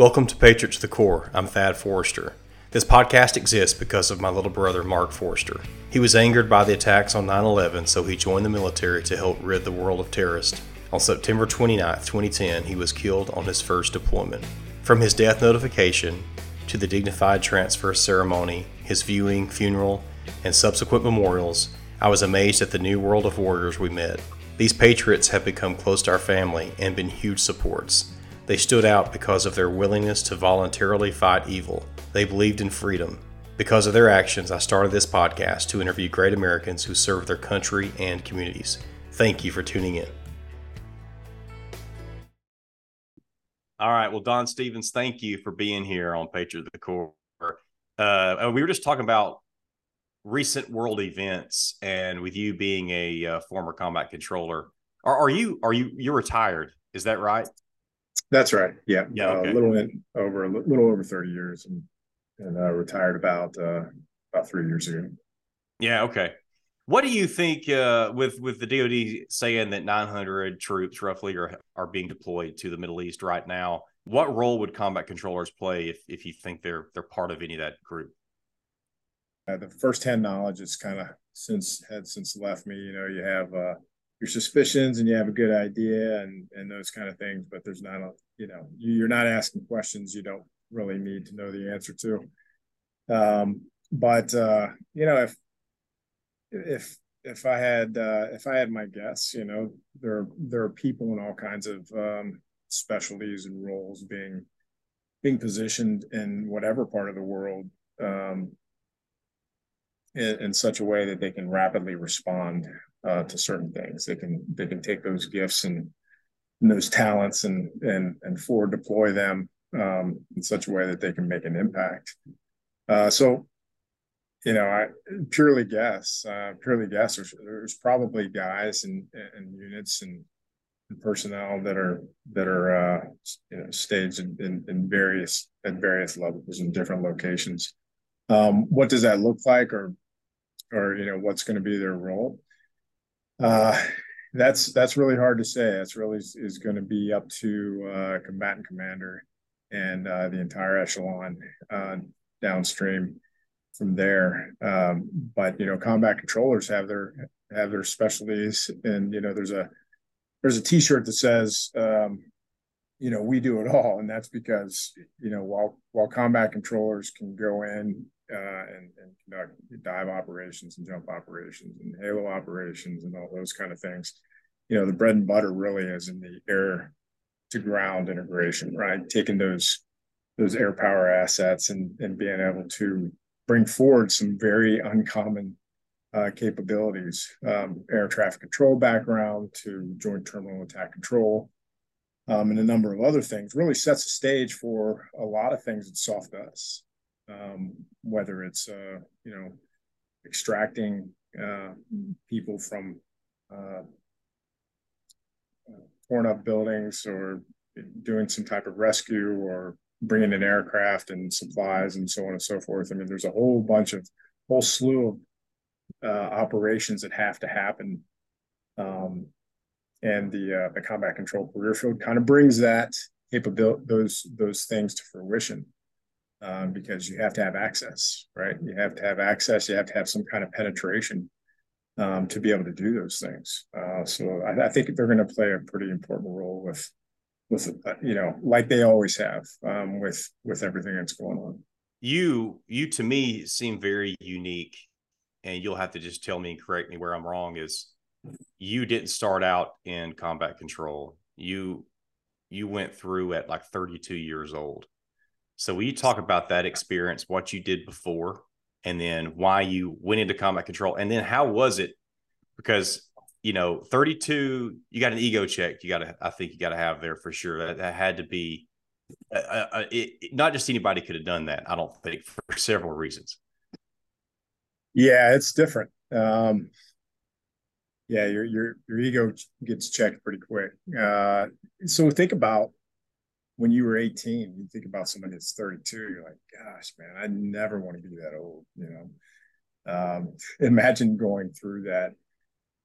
Welcome to Patriots to the Core. I'm Thad Forester. This podcast exists because of my little brother, Mark Forester. He was angered by the attacks on 9 11, so he joined the military to help rid the world of terrorists. On September 29, 2010, he was killed on his first deployment. From his death notification to the dignified transfer ceremony, his viewing, funeral, and subsequent memorials, I was amazed at the new world of warriors we met. These patriots have become close to our family and been huge supports. They stood out because of their willingness to voluntarily fight evil. They believed in freedom. Because of their actions, I started this podcast to interview great Americans who serve their country and communities. Thank you for tuning in. All right. Well, Don Stevens, thank you for being here on Patriot of the Core. Uh, we were just talking about recent world events, and with you being a uh, former combat controller, are, are you are you you're retired? Is that right? That's right. Yeah. Yeah. Uh, Okay. a little in, over a little over 30 years and, and uh, retired about, uh, about three years ago. Yeah. Okay. What do you think uh, with with the DoD saying that 900 troops roughly are are being deployed to the Middle East right now? What role would combat controllers play if if you think they're they're part of any of that group? Uh, the firsthand knowledge is kind of since had since left me, you know, you have, uh, your suspicions and you have a good idea and, and those kind of things, but there's not a, you know, you, you're not asking questions you don't really need to know the answer to. Um, but, uh, you know, if, if, if I had, uh, if I had my guess, you know, there, there are people in all kinds of, um, specialties and roles being, being positioned in whatever part of the world, um, in, in such a way that they can rapidly respond uh, to certain things. They can they can take those gifts and, and those talents and and and forward deploy them um, in such a way that they can make an impact. Uh, so, you know, I purely guess, uh, purely guess. There's, there's probably guys and and units and, personnel that are that are uh, you know staged in, in, in various at various levels in different locations. Um, what does that look like, or or you know what's going to be their role? Uh, that's that's really hard to say. That's really is, is going to be up to uh, combatant commander and uh, the entire echelon uh, downstream from there. Um, but you know, combat controllers have their have their specialties, and you know, there's a there's a T-shirt that says, um, you know, we do it all, and that's because you know, while while combat controllers can go in uh, and, and conduct dive operations and jump operations and halo operations and all those kind of things. You know, the bread and butter really is in the air to ground integration, right? Taking those those air power assets and and being able to bring forward some very uncommon uh, capabilities, um, air traffic control background to joint terminal attack control, um, and a number of other things. Really sets the stage for a lot of things that SOF does um, whether it's uh, you know extracting uh, people from uh, torn up buildings or doing some type of rescue or bringing in aircraft and supplies and so on and so forth. I mean, there's a whole bunch of whole slew of uh, operations that have to happen. Um, and the uh, the combat control career field kind of brings that capability those those things to fruition um, because you have to have access, right? You have to have access. You have to have some kind of penetration um, to be able to do those things. Uh, so I, I think they're going to play a pretty important role with, with uh, you know, like they always have um, with with everything that's going on. You you to me seem very unique, and you'll have to just tell me and correct me where I'm wrong. Is you didn't start out in combat control. You you went through at like 32 years old. So will you talk about that experience, what you did before, and then why you went into combat control, and then how was it? Because you know, 32, you got an ego check. You got to, I think, you got to have there for sure. That, that had to be, uh, uh, it, it- not just anybody could have done that. I don't think for several reasons. Yeah, it's different. Um, yeah, your your your ego gets checked pretty quick. Uh, so think about when you were 18, you think about somebody that's 32, you're like, gosh, man, I never want to be that old, you know. Um, imagine going through that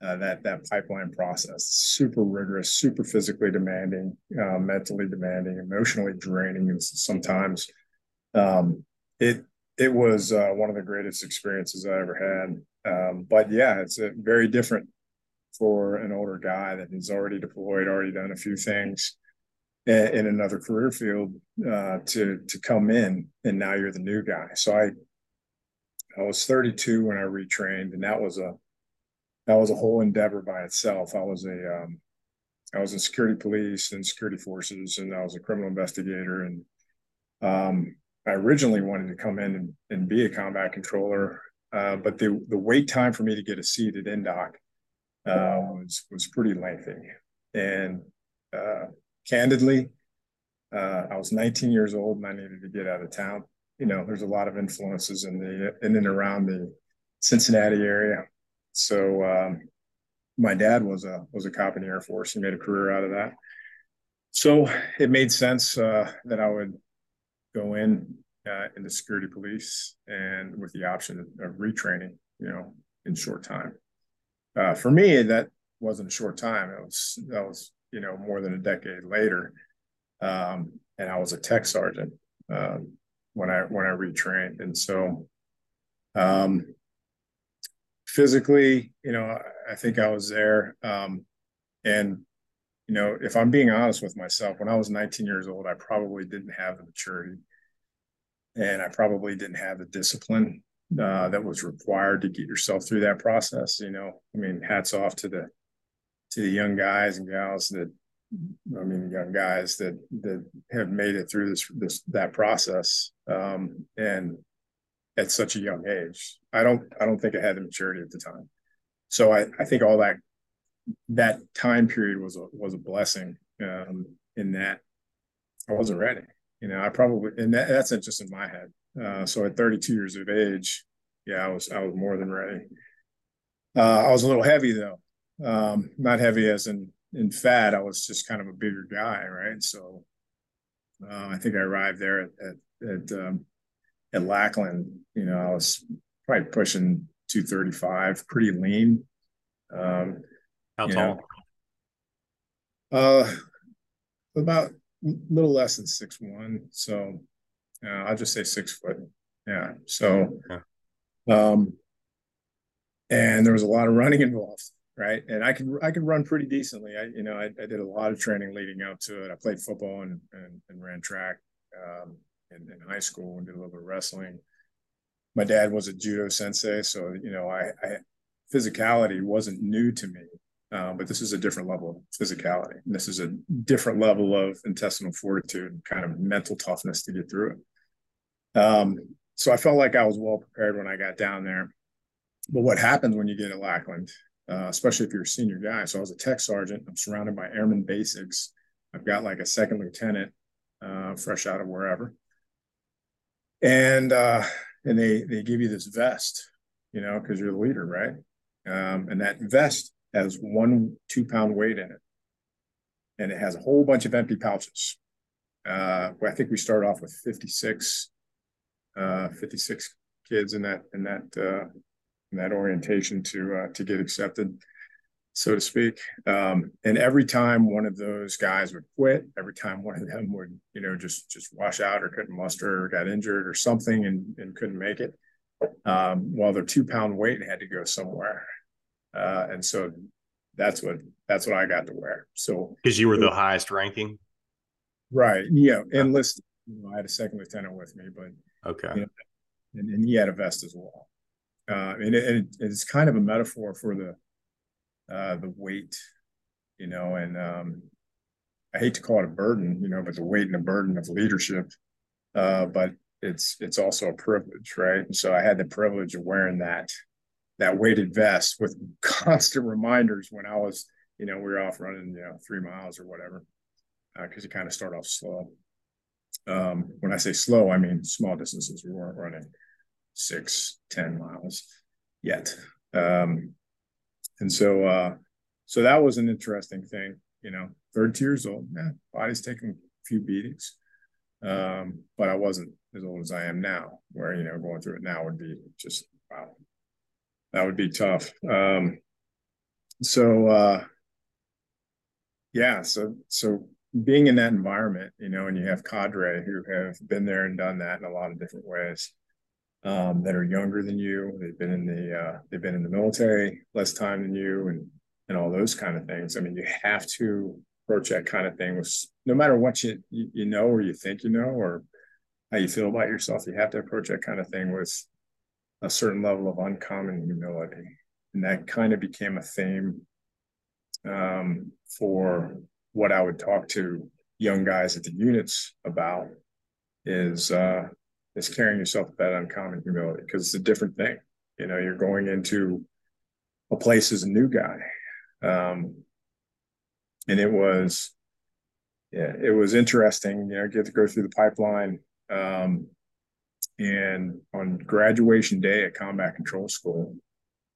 uh, that that pipeline process. Super rigorous, super physically demanding, uh, mentally demanding, emotionally draining, and sometimes um, it it was uh, one of the greatest experiences I ever had. Um, but yeah, it's a very different for an older guy that has already deployed, already done a few things in, another career field uh, to to come in, and now you're the new guy. So I I was 32 when I retrained, and that was a that was a whole endeavor by itself. I was a um, I was in security police and security forces, and I was a criminal investigator. And um, I originally wanted to come in and, and be a combat controller, uh, but the the wait time for me to get a seat at INDOC uh, was was pretty lengthy. And uh, candidly, uh, I was 19 years old and I needed to get out of town. You know, there's a lot of influences in the in and around the Cincinnati area so um, my dad was a was a cop in the Air Force. He made a career out of that. So it made sense uh, that I would go in uh, into security police and with the option of, retraining, you know, in short time. Uh, for me, that wasn't a short time. It was that was you know more than a decade later, um, and I was a tech sergeant um, when I when I retrained, and so um, physically, you know, I think I was there. Um, and, you know, if I'm being honest with myself, when I was 19 years old, I probably didn't have the maturity and I probably didn't have the discipline uh, that was required to get yourself through that process. You know, I mean, hats off to the to the young guys and gals that I mean, young guys that that have made it through this this that process. Um, and at such a young age. I don't I don't think I had the maturity at the time. So I, I think all that that time period was a was a blessing um, in that I wasn't ready. You know, I probably and that, that's just in my head. Uh, so at 32 years of age, yeah, I was I was more than ready. Uh, I was a little heavy though, um, not heavy as in in fat. I was just kind of a bigger guy, right? So uh, I think I arrived there at at, at um, at Lackland, you know, I was probably pushing 235, pretty lean. Um, How tall? Know, uh, about a little less than six one. So uh, I'll just say six foot. Yeah. So, um, and there was a lot of running involved, right? And I could I could run pretty decently. I you know I, I did a lot of training leading up to it. I played football and and, and ran track. Um, in, in high school and did a little bit of wrestling. My dad was a judo sensei, so you know, I, I physicality wasn't new to me, uh, but this is a different level of physicality. This is a different level of intestinal fortitude, and kind of mental toughness to get through it. Um, so I felt like I was well prepared when I got down there. But what happens when you get at Lackland, uh, especially if you're a senior guy? So I was a tech sergeant. I'm surrounded by airman basics. I've got like a second lieutenant, uh, fresh out of wherever and uh, and they they give you this vest, you know, because you're the leader, right? Um, and that vest has one two pound weight in it, and it has a whole bunch of empty pouches. Uh, I think we start off with 56, uh, 56 kids in that in that uh, in that orientation to uh, to get accepted so to speak. Um, and every time one of those guys would quit, every time one of them would, you know, just just wash out or couldn't muster or got injured or something and, and couldn't make it, um, well, their two pound weight had to go somewhere. Uh, and so that's what that's what I got to wear. So because you were the highest ranking, right? Yeah, enlisted. You know, I had a second lieutenant with me, but okay, you know, and, and, he had a vest as well. Uh, and, it, it's kind of a metaphor for the uh, the weight, you know, and um, I hate to call it a burden, you know, but the weight and the burden of leadership. Uh, but it's it's also a privilege, right? And so I had the privilege of wearing that that weighted vest with constant reminders when I was, you know, we were off running, you know, three miles or whatever, because uh, you kind of start off slow. Um, when I say slow, I mean small distances. We weren't running six, ten miles yet. Um, and so, uh, so that was an interesting thing, you know, 32 years old, yeah, body's taking a few beatings. Um, but I wasn't as old as I am now, where, you know, going through it now would be just, wow, that would be tough. Um, so uh, yeah, so so being in that environment, you know, and you have cadre who have been there and done that in a lot of different ways. Um, that are younger than you. They've been in the uh, they've been in the military less time than you, and and all those kind of things. I mean, you have to approach that kind of thing with no matter what you you know or you think you know or how you feel about yourself. You have to approach that kind of thing with a certain level of uncommon humility, and that kind of became a theme um, for what I would talk to young guys at the units about is uh, is carrying yourself with that uncommon humility because it's a different thing. You know, you're going into a place as a new guy, um, and it was yeah, it was interesting. You know, get to go through the pipeline. Um, and on graduation day at Combat Control School,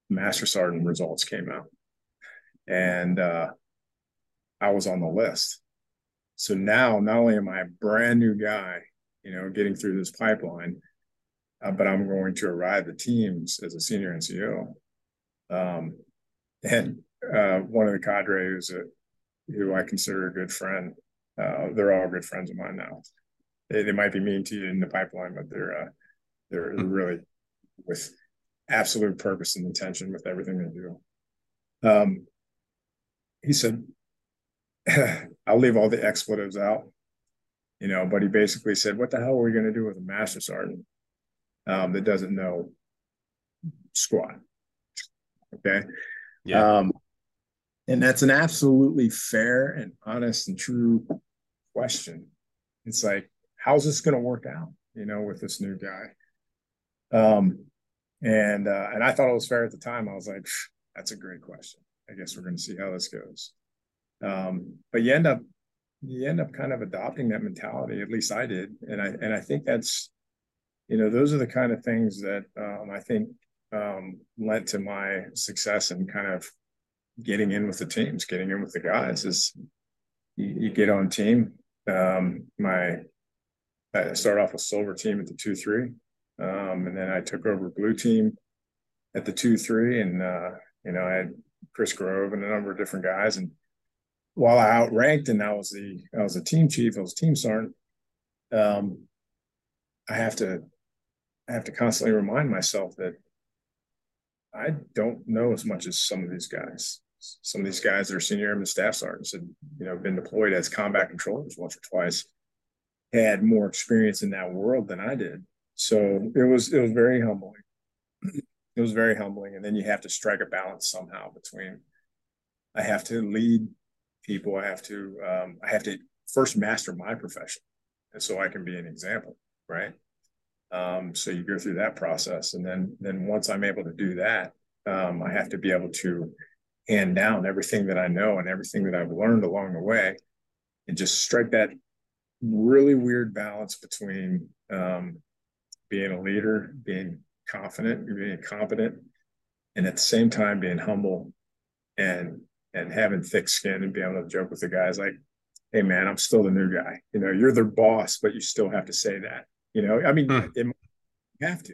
Master Sergeant results came out and uh, I was on the list. So now, not only am I a brand new guy, you know, getting through this pipeline, uh, but I'm going to arrive the teams as a senior NCO. Um, and uh, one of the cadre who's a, who I consider a good friend. Uh, they're all good friends of mine now. They, they might be mean to you in the pipeline, but they're uh, they're hmm. really with absolute purpose and intention with everything they do. Um, he said, I'll leave all the expletives out, you know, but he basically said, What the hell are we going to do with a master sergeant um, that doesn't know squat? Okay. Yeah. Um, and that's an absolutely fair and honest and true question. It's like, how's this going to work out, you know, with this new guy? Um, and uh, and I thought it was fair at the time. I was like, that's a great question. I guess we're going to see how this goes. Um, but you end up you end up kind of adopting that mentality. At least I did, and I and I think that's you know those are the kind of things that um, I think um, led to my success and kind of getting in with the teams, getting in with the guys. Is you, you get on team. Um, my I started off with silver team at the two three, um, and then I took over blue team at the two three, and uh, you know I had Chris Grove and a number of different guys. And while I outranked and I was the I was a team chief, I was team sergeant, um, I have to I have to constantly remind myself that I don't know as much as some of these guys. Some of these guys that are senior airman staff sergeants had, you know, been deployed as combat controllers once or twice, had more experience in that world than I did. So it was it was very humbling it was very humbling. And then you have to strike a balance somehow between I have to lead people, I have to um, I have to first master my profession, and so I can be an example, right? Um, so you go through that process, and then then once I'm able to do that, um, I have to be able to hand down everything that I know and everything that I've learned along the way, and just strike that really weird balance between um, being a leader, being confident, being competent, and at the same time being humble and and having thick skin and being able to joke with the guys like, hey man, I'm still the new guy. You know, you're their boss, but you still have to say that. You know, I mean, hmm. it, you have to.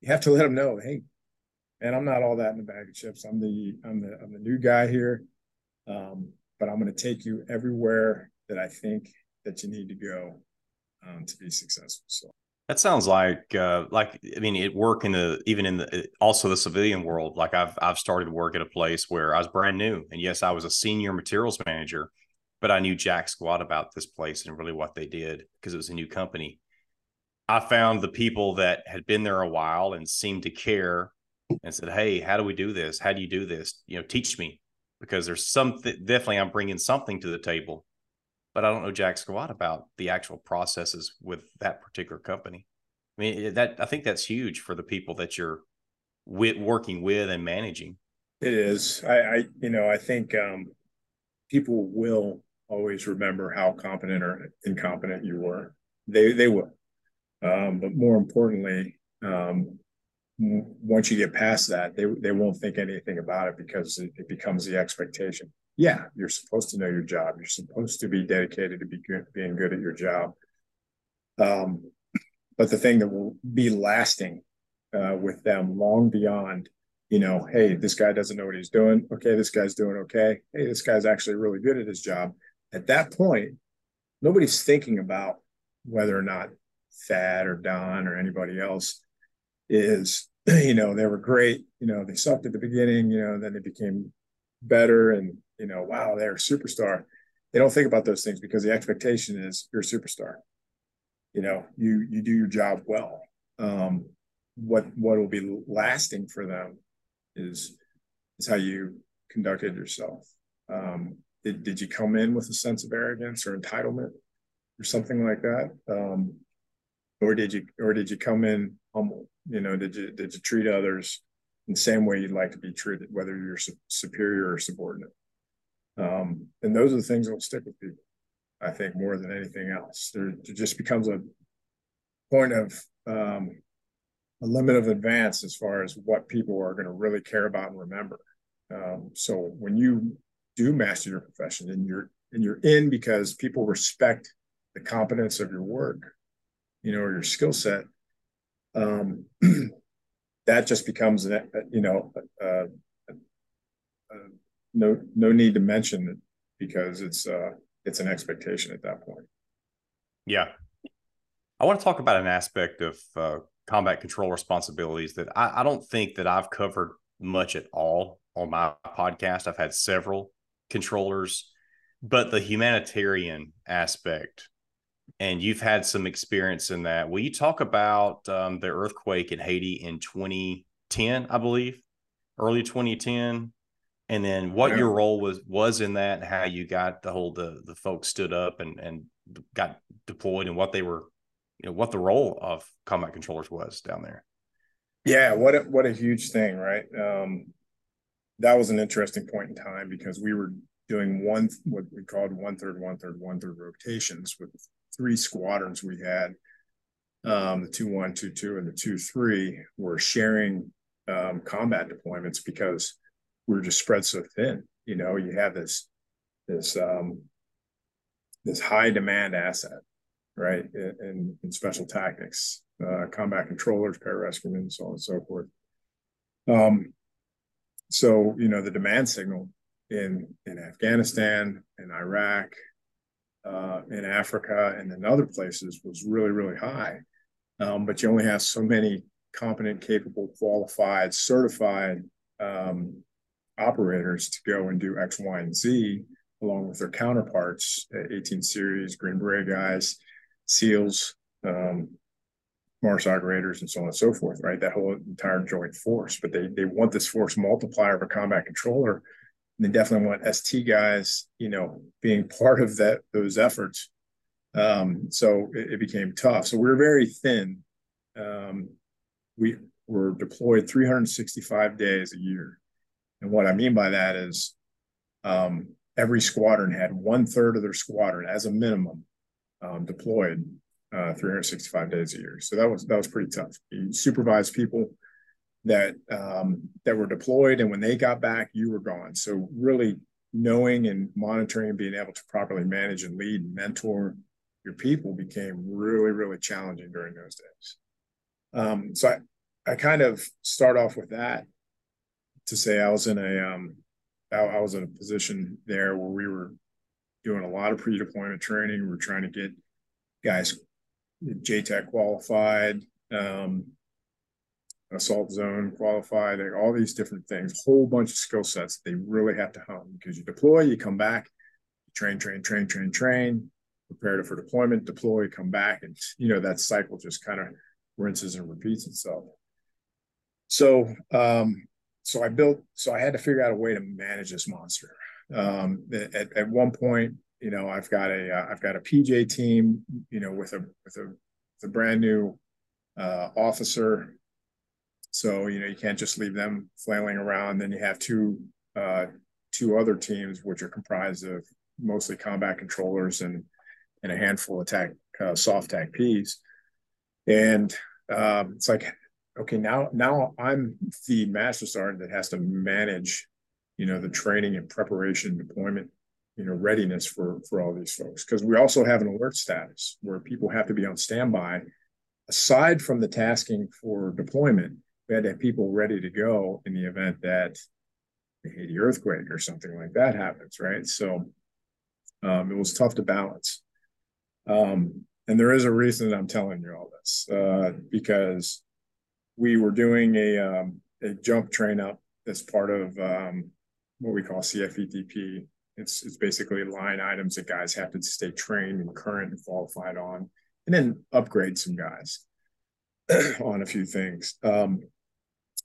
You have to let them know, hey, man, I'm not all that in the bag of chips. I'm the I'm the I'm the new guy here. Um, but I'm going to take you everywhere that I think that you need to go um, to be successful. So that sounds like uh, like I mean it work in the even in the also the civilian world. Like I've I've started work at a place where I was brand new, and yes, I was a senior materials manager, but I knew jack squat about this place and really what they did because it was a new company. I found the people that had been there a while and seemed to care and said, "Hey, how do we do this? How do you do this? You know, teach me." Because there's something definitely I'm bringing something to the table but I don't know jack squat about the actual processes with that particular company. I mean, that I think that's huge for the people that you're with, working with and managing. It is. I, I you know, I think um, people will always remember how competent or incompetent you were. They they will. Um, but more importantly, um, once you get past that, they they won't think anything about it because it, it becomes the expectation yeah, you're supposed to know your job. You're supposed to be dedicated to be good, being good at your job. Um, but the thing that will be lasting uh, with them long beyond you know, hey, this guy doesn't know what he's doing. Okay, this guy's doing okay. Hey, this guy's actually really good at his job. At that point, nobody's thinking about whether or not Thad or Don or anybody else is, you know, they were great. You know, they sucked at the beginning, you know, then they became better and, you know, wow, they're a superstar. They don't think about those things because the expectation is you're a superstar. You know, you you do your job well. Um, what what will be lasting for them is is how you conducted yourself. Um, did, did you come in with a sense of arrogance or entitlement or something like that? Um, or did you or did you come in humble? You know, did you did you treat others in the same way you'd like to be treated, whether you're su- superior or subordinate? Um, and those are the things that will stick with people, I think, more than anything else. There, it just becomes a point of um, a limit of advance as far as what people are going to really care about and remember. Um, so when you do master your profession and you're and you're in because people respect the competence of your work, you know, or your skill set, um, that just becomes an, you know, uh, uh, no no need to mention it because it's uh, it's an expectation at that point. Yeah, I want to talk about an aspect of uh, combat control responsibilities that I, I don't think that I've covered much at all on my podcast. I've had several controllers, but the humanitarian aspect, and you've had some experience in that. Will you talk about um, the earthquake in Haiti in 2010, I believe, early 2010? And then what yeah. your role was was in that, and how you got the whole the the folks stood up and and got deployed, and what they were you know what the role of combat controllers was down there. Yeah, what a, what a huge thing, right? Um, that was an interesting point in time because we were doing one what we called one third, one third, one third rotations with three squadrons we had. Um, the two one, two two, and the two three were sharing um, combat deployments because we were just spread so thin. You know, you have this this um, this high demand asset right? In, in special tactics, uh, combat controllers, pararescuemen, so on and so forth. Um, so you know the demand signal in in Afghanistan, in Iraq, uh, in Africa, and in other places was really really high. Um, but you only have so many competent, capable, qualified, certified um, operators to go and do X, Y, and Z along with their counterparts, 18 series, Green Beret guys, SEALs, um, Mars operators, and so on and so forth, right? That whole entire joint force. But they they want this force multiplier of a combat controller. And they definitely want ST guys, you know, being part of that those efforts. Um, so it, it, became tough. So we were very thin. Um, we were deployed 365 days a year. And what I mean by that is um, every squadron had one third of their squadron as a minimum um, deployed uh, 365 days a year. So that was that was pretty tough. You supervised people that um, that were deployed, and when they got back, you were gone. So really knowing and monitoring and being able to properly manage and lead and mentor your people became really really challenging during those days. Um, so I I kind of start off with that to say I was in a um, I, I was in a position there where we were doing a lot of pre-deployment training. We're trying to get guys JTAC qualified, um, assault zone qualified, all these different things, whole bunch of skill sets they really have to hone because you deploy, you come back, you train, train, train, train, train, prepare for deployment, deploy, come back, and you know that cycle just kind of rinses and repeats itself. So, um, so I built, so I had to figure out a way to manage this monster. Um, at, at one point, you know, I've got a have uh, got a PJ team, you know, with a with a, with a brand new uh, officer. So you know, you can't just leave them flailing around. Then you have two uh, two other teams, which are comprised of mostly combat controllers and and a handful of tac uh, SOF TACPs. And um, it's like, okay, now now I'm the master sergeant that has to manage you know, the training and preparation, deployment, you know, readiness for for all these folks. Because we also have an alert status where people have to be on standby. Aside from the tasking for deployment, we had to have people ready to go in the event that the Haiti earthquake or something like that happens, right? So um, it was tough to balance. Um, and there is a reason that I'm telling you all this uh, because we were doing a um, a jump train up as part of um, what we call CFEDP. It's it's basically line items that guys have to stay trained and current and qualified on, and then upgrade some guys on a few things. Um,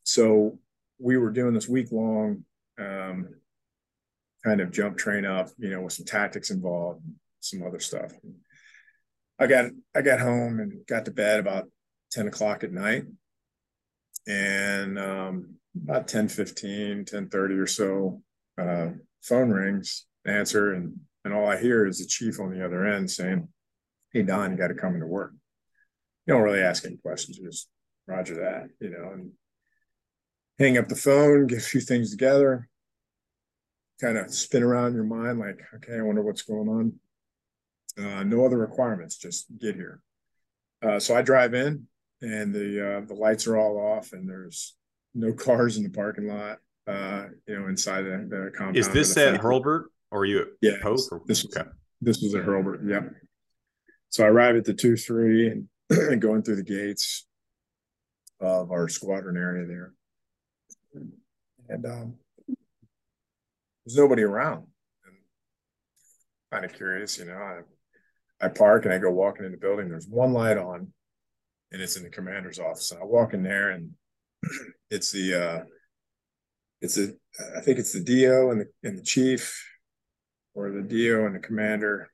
so we were doing this week long um, kind of jump train up, you know, with some tactics involved, some other stuff. I got I got home and got to bed about 10 o'clock at night. And um, about 10 15, 10 30 or so, uh, phone rings, answer, and and all I hear is the chief on the other end saying, Hey Don, you got to come into work. You don't really ask any questions, you just roger that, you know, and hang up the phone, get a few things together, kind of spin around your mind like, okay, I wonder what's going on. Uh, no other requirements, just get here. Uh, so I drive in, and the uh, the lights are all off, and there's no cars in the parking lot. Uh, you know, inside the, the compound. Is this at Hurlburt, or are you yeah, Pope? Or? This was, okay. this was at Hurlburt. Yep. So I arrive at the two three and going through the gates of our squadron area there, and um, there's nobody around. And kind of curious, you know. I, I park and I go walking in the building. There's one light on, and it's in the commander's office. And I walk in there, and it's the uh, it's a I think it's the DO and the and the chief, or the DO and the commander.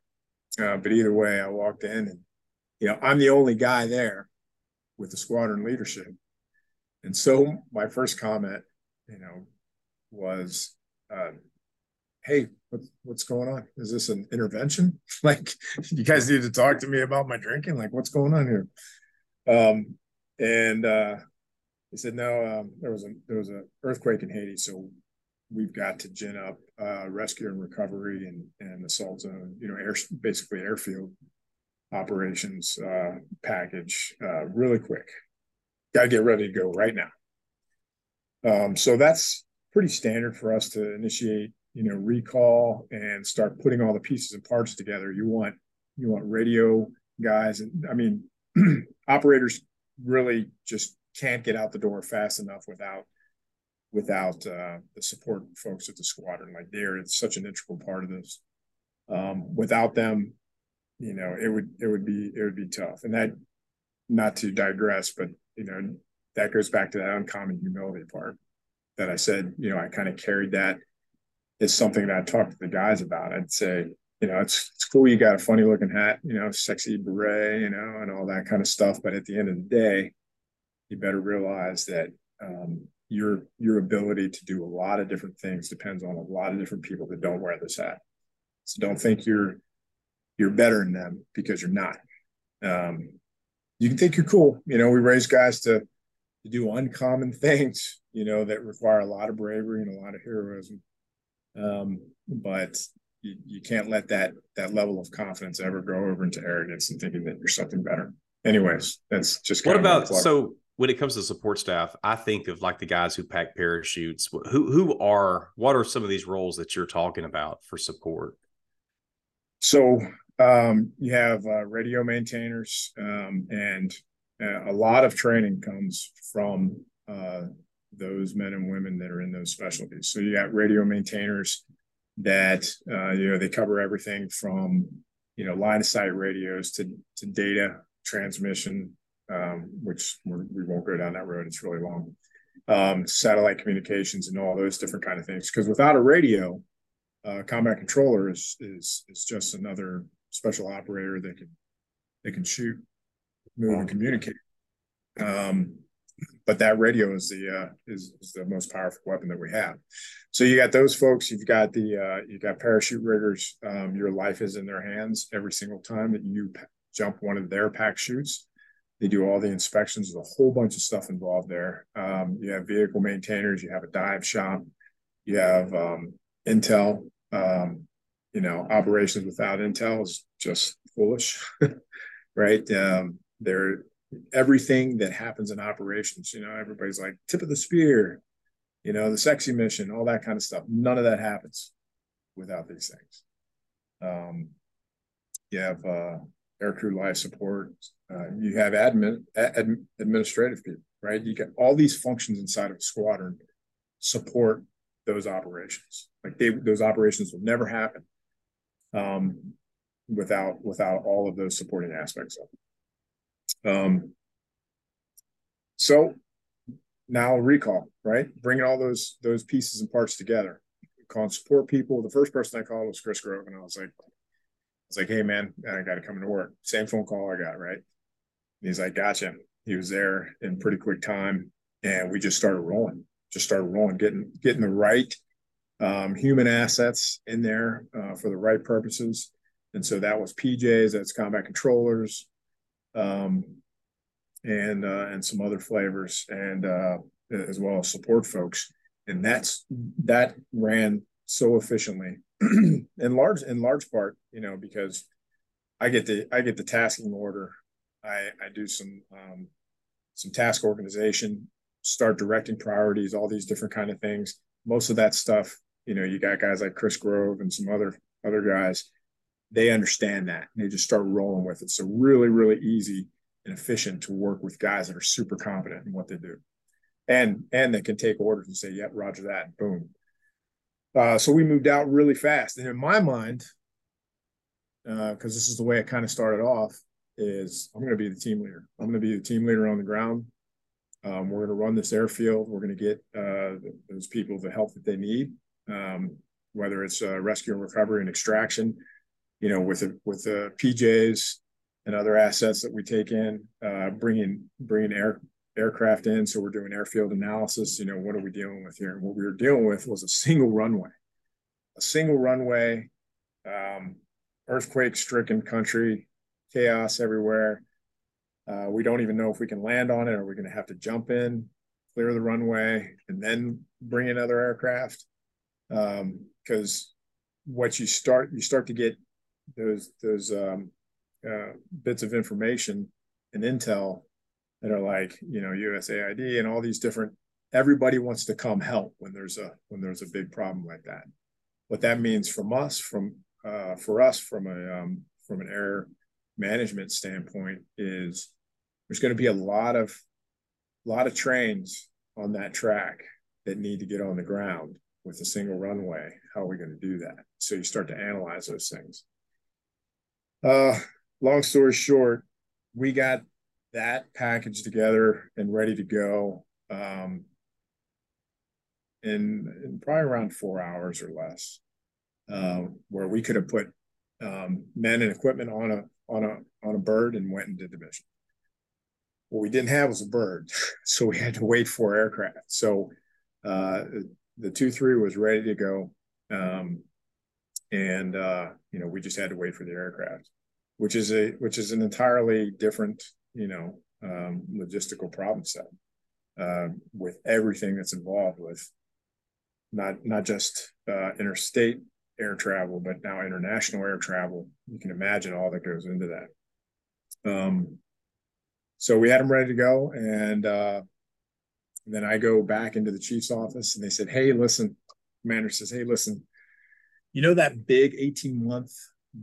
Uh, but either way, I walked in, and you know I'm the only guy there with the squadron leadership. And so my first comment, you know, was, uh, hey, what's what's going on? Is this an intervention? like, you guys need to talk to me about my drinking? Like, what's going on here? Um, and uh, he said, no, um, there was a there was an earthquake in Haiti, so we've got to gin up uh, rescue and recovery and and assault zone, you know, air basically airfield operations uh, package uh, really quick. Got to get ready to go right now. Um, so that's pretty standard for us to initiate you know recall and start putting all the pieces and parts together you want you want radio guys and i mean operators really just can't get out the door fast enough without without uh, the support folks at the squadron. Like they're such an integral part of this. Um, without them you know it would it would be it would be tough. And that not to digress but you know that goes back to that uncommon humility part that i said you know i kind of carried that is something that I talk to the guys about. I'd say, you know, it's it's cool you got a funny looking hat, you know, sexy beret, you know, and all that kind of stuff. But at the end of the day, you better realize that um, your your ability to do a lot of different things depends on a lot of different people that don't wear this hat. So don't think you're you're better than them because you're not. Um, you can think you're cool. You know, we raise guys to to do uncommon things, you know, that require a lot of bravery and a lot of heroism. Um, but you, you can't let that that level of confidence ever go over into arrogance and thinking that you're something better. Anyways, that's just what about so when it comes to support staff, I think of like the guys who pack parachutes. Who who are what are some of these roles that you're talking about for support? So um, you have uh, radio maintainers, um, and uh, a lot of training comes from uh, those men and women that are in those specialties. So you got radio maintainers that uh, you know they cover everything from you know line of sight radios to to data transmission, um, which we're, we will not go down that road. It's really long. Um, satellite communications and all those different kind of things. Because without a radio, uh, combat controller is is is just another special operator that can they can shoot, move, and communicate. Um, but that radio is the uh, is, is, the most powerful weapon that we have. So you got those folks. You've got the uh, you got parachute riggers. Um, your life is in their hands every single time that you jump one of their pack chutes. They do all the inspections. There's a whole bunch of stuff involved there. Um, you have vehicle maintainers. You have a dive shop. You have um, intel. Um, you know, operations without intel is just foolish, right? Um, there everything that happens in operations. You know, everybody's like tip of the spear, you know, the sexy mission, all that kind of stuff. None of that happens without these things. Um, you have uh, aircrew life support. Uh, you have admin, ad, administrative people, right? You get all these functions inside of a squadron support those operations. Like they, those operations will never happen um, without without all of those supporting aspects of it. Um, so now recall, right? Bringing all those those pieces and parts together. Calling support people. The first person I called was Chris Grove, and I was like, I was like, hey man, I got to come to work. Same phone call I got, right? And he's like, gotcha. He was there in pretty quick time, and we just started rolling. Just started rolling, getting getting the right um, human assets in there uh, for the right purposes. And so that was PJs, that's combat controllers, um, and uh, and some other flavors, and uh, as well as support folks. And that's that ran so efficiently, in large in large part, you know, because I get the I get the tasking order. I I do some um, some task organization, start directing priorities, all these different kind of things. Most of that stuff you know, you got guys like Chris Grove and some other other guys. They understand that and they just start rolling with it. So really, really easy and efficient to work with guys that are super competent in what they do, and and they can take orders and say, "Yep, yeah, Roger that." Boom. Uh, so we moved out really fast, and in my mind, because uh, this is the way it kind of started off, is I'm going to be the team leader. I'm going to be the team leader on the ground. Um, we're going to run this airfield. We're going to get uh, those people the help that they need um, whether it's uh, rescue and recovery and extraction, you know, with the, with the PJs and other assets that we take in, uh, bringing bringing air aircraft in. So we're doing airfield analysis. You know, what are we dealing with here? And what we were dealing with was a single runway, a single runway, um, earthquake-stricken country, chaos everywhere. Uh, we don't even know if we can land on it. Are we going to have to jump in, clear the runway, and then bring in other aircraft? because um, what you start you start to get those those um, uh, bits of information and intel that are like you know USAID and all these different everybody wants to come help when there's a when there's a big problem like that. What that means from us from uh, for us from a um, from an air management standpoint is there's going to be a lot of a lot of trains on that track that need to get on the ground with a single runway. How are we going to do that? So you start to analyze those things. Uh, long story short, we got that package together and ready to go um, in, in probably around four hours or less, uh, where we could have put um, men and equipment on a on a on a bird and went and did the mission. What we didn't have was a bird, so we had to wait for aircraft. So uh, the two three was ready to go, um, and uh, you know we just had to wait for the aircraft, which is a which is an entirely different you know um, logistical problem set uh, with everything that's involved with not not just uh, interstate air travel, but now international air travel. You can imagine all that goes into that. Um, so we had them ready to go, and uh, and then I go back into the chief's office and they said, Hey, listen, commander says, Hey, listen, you know that big 18 month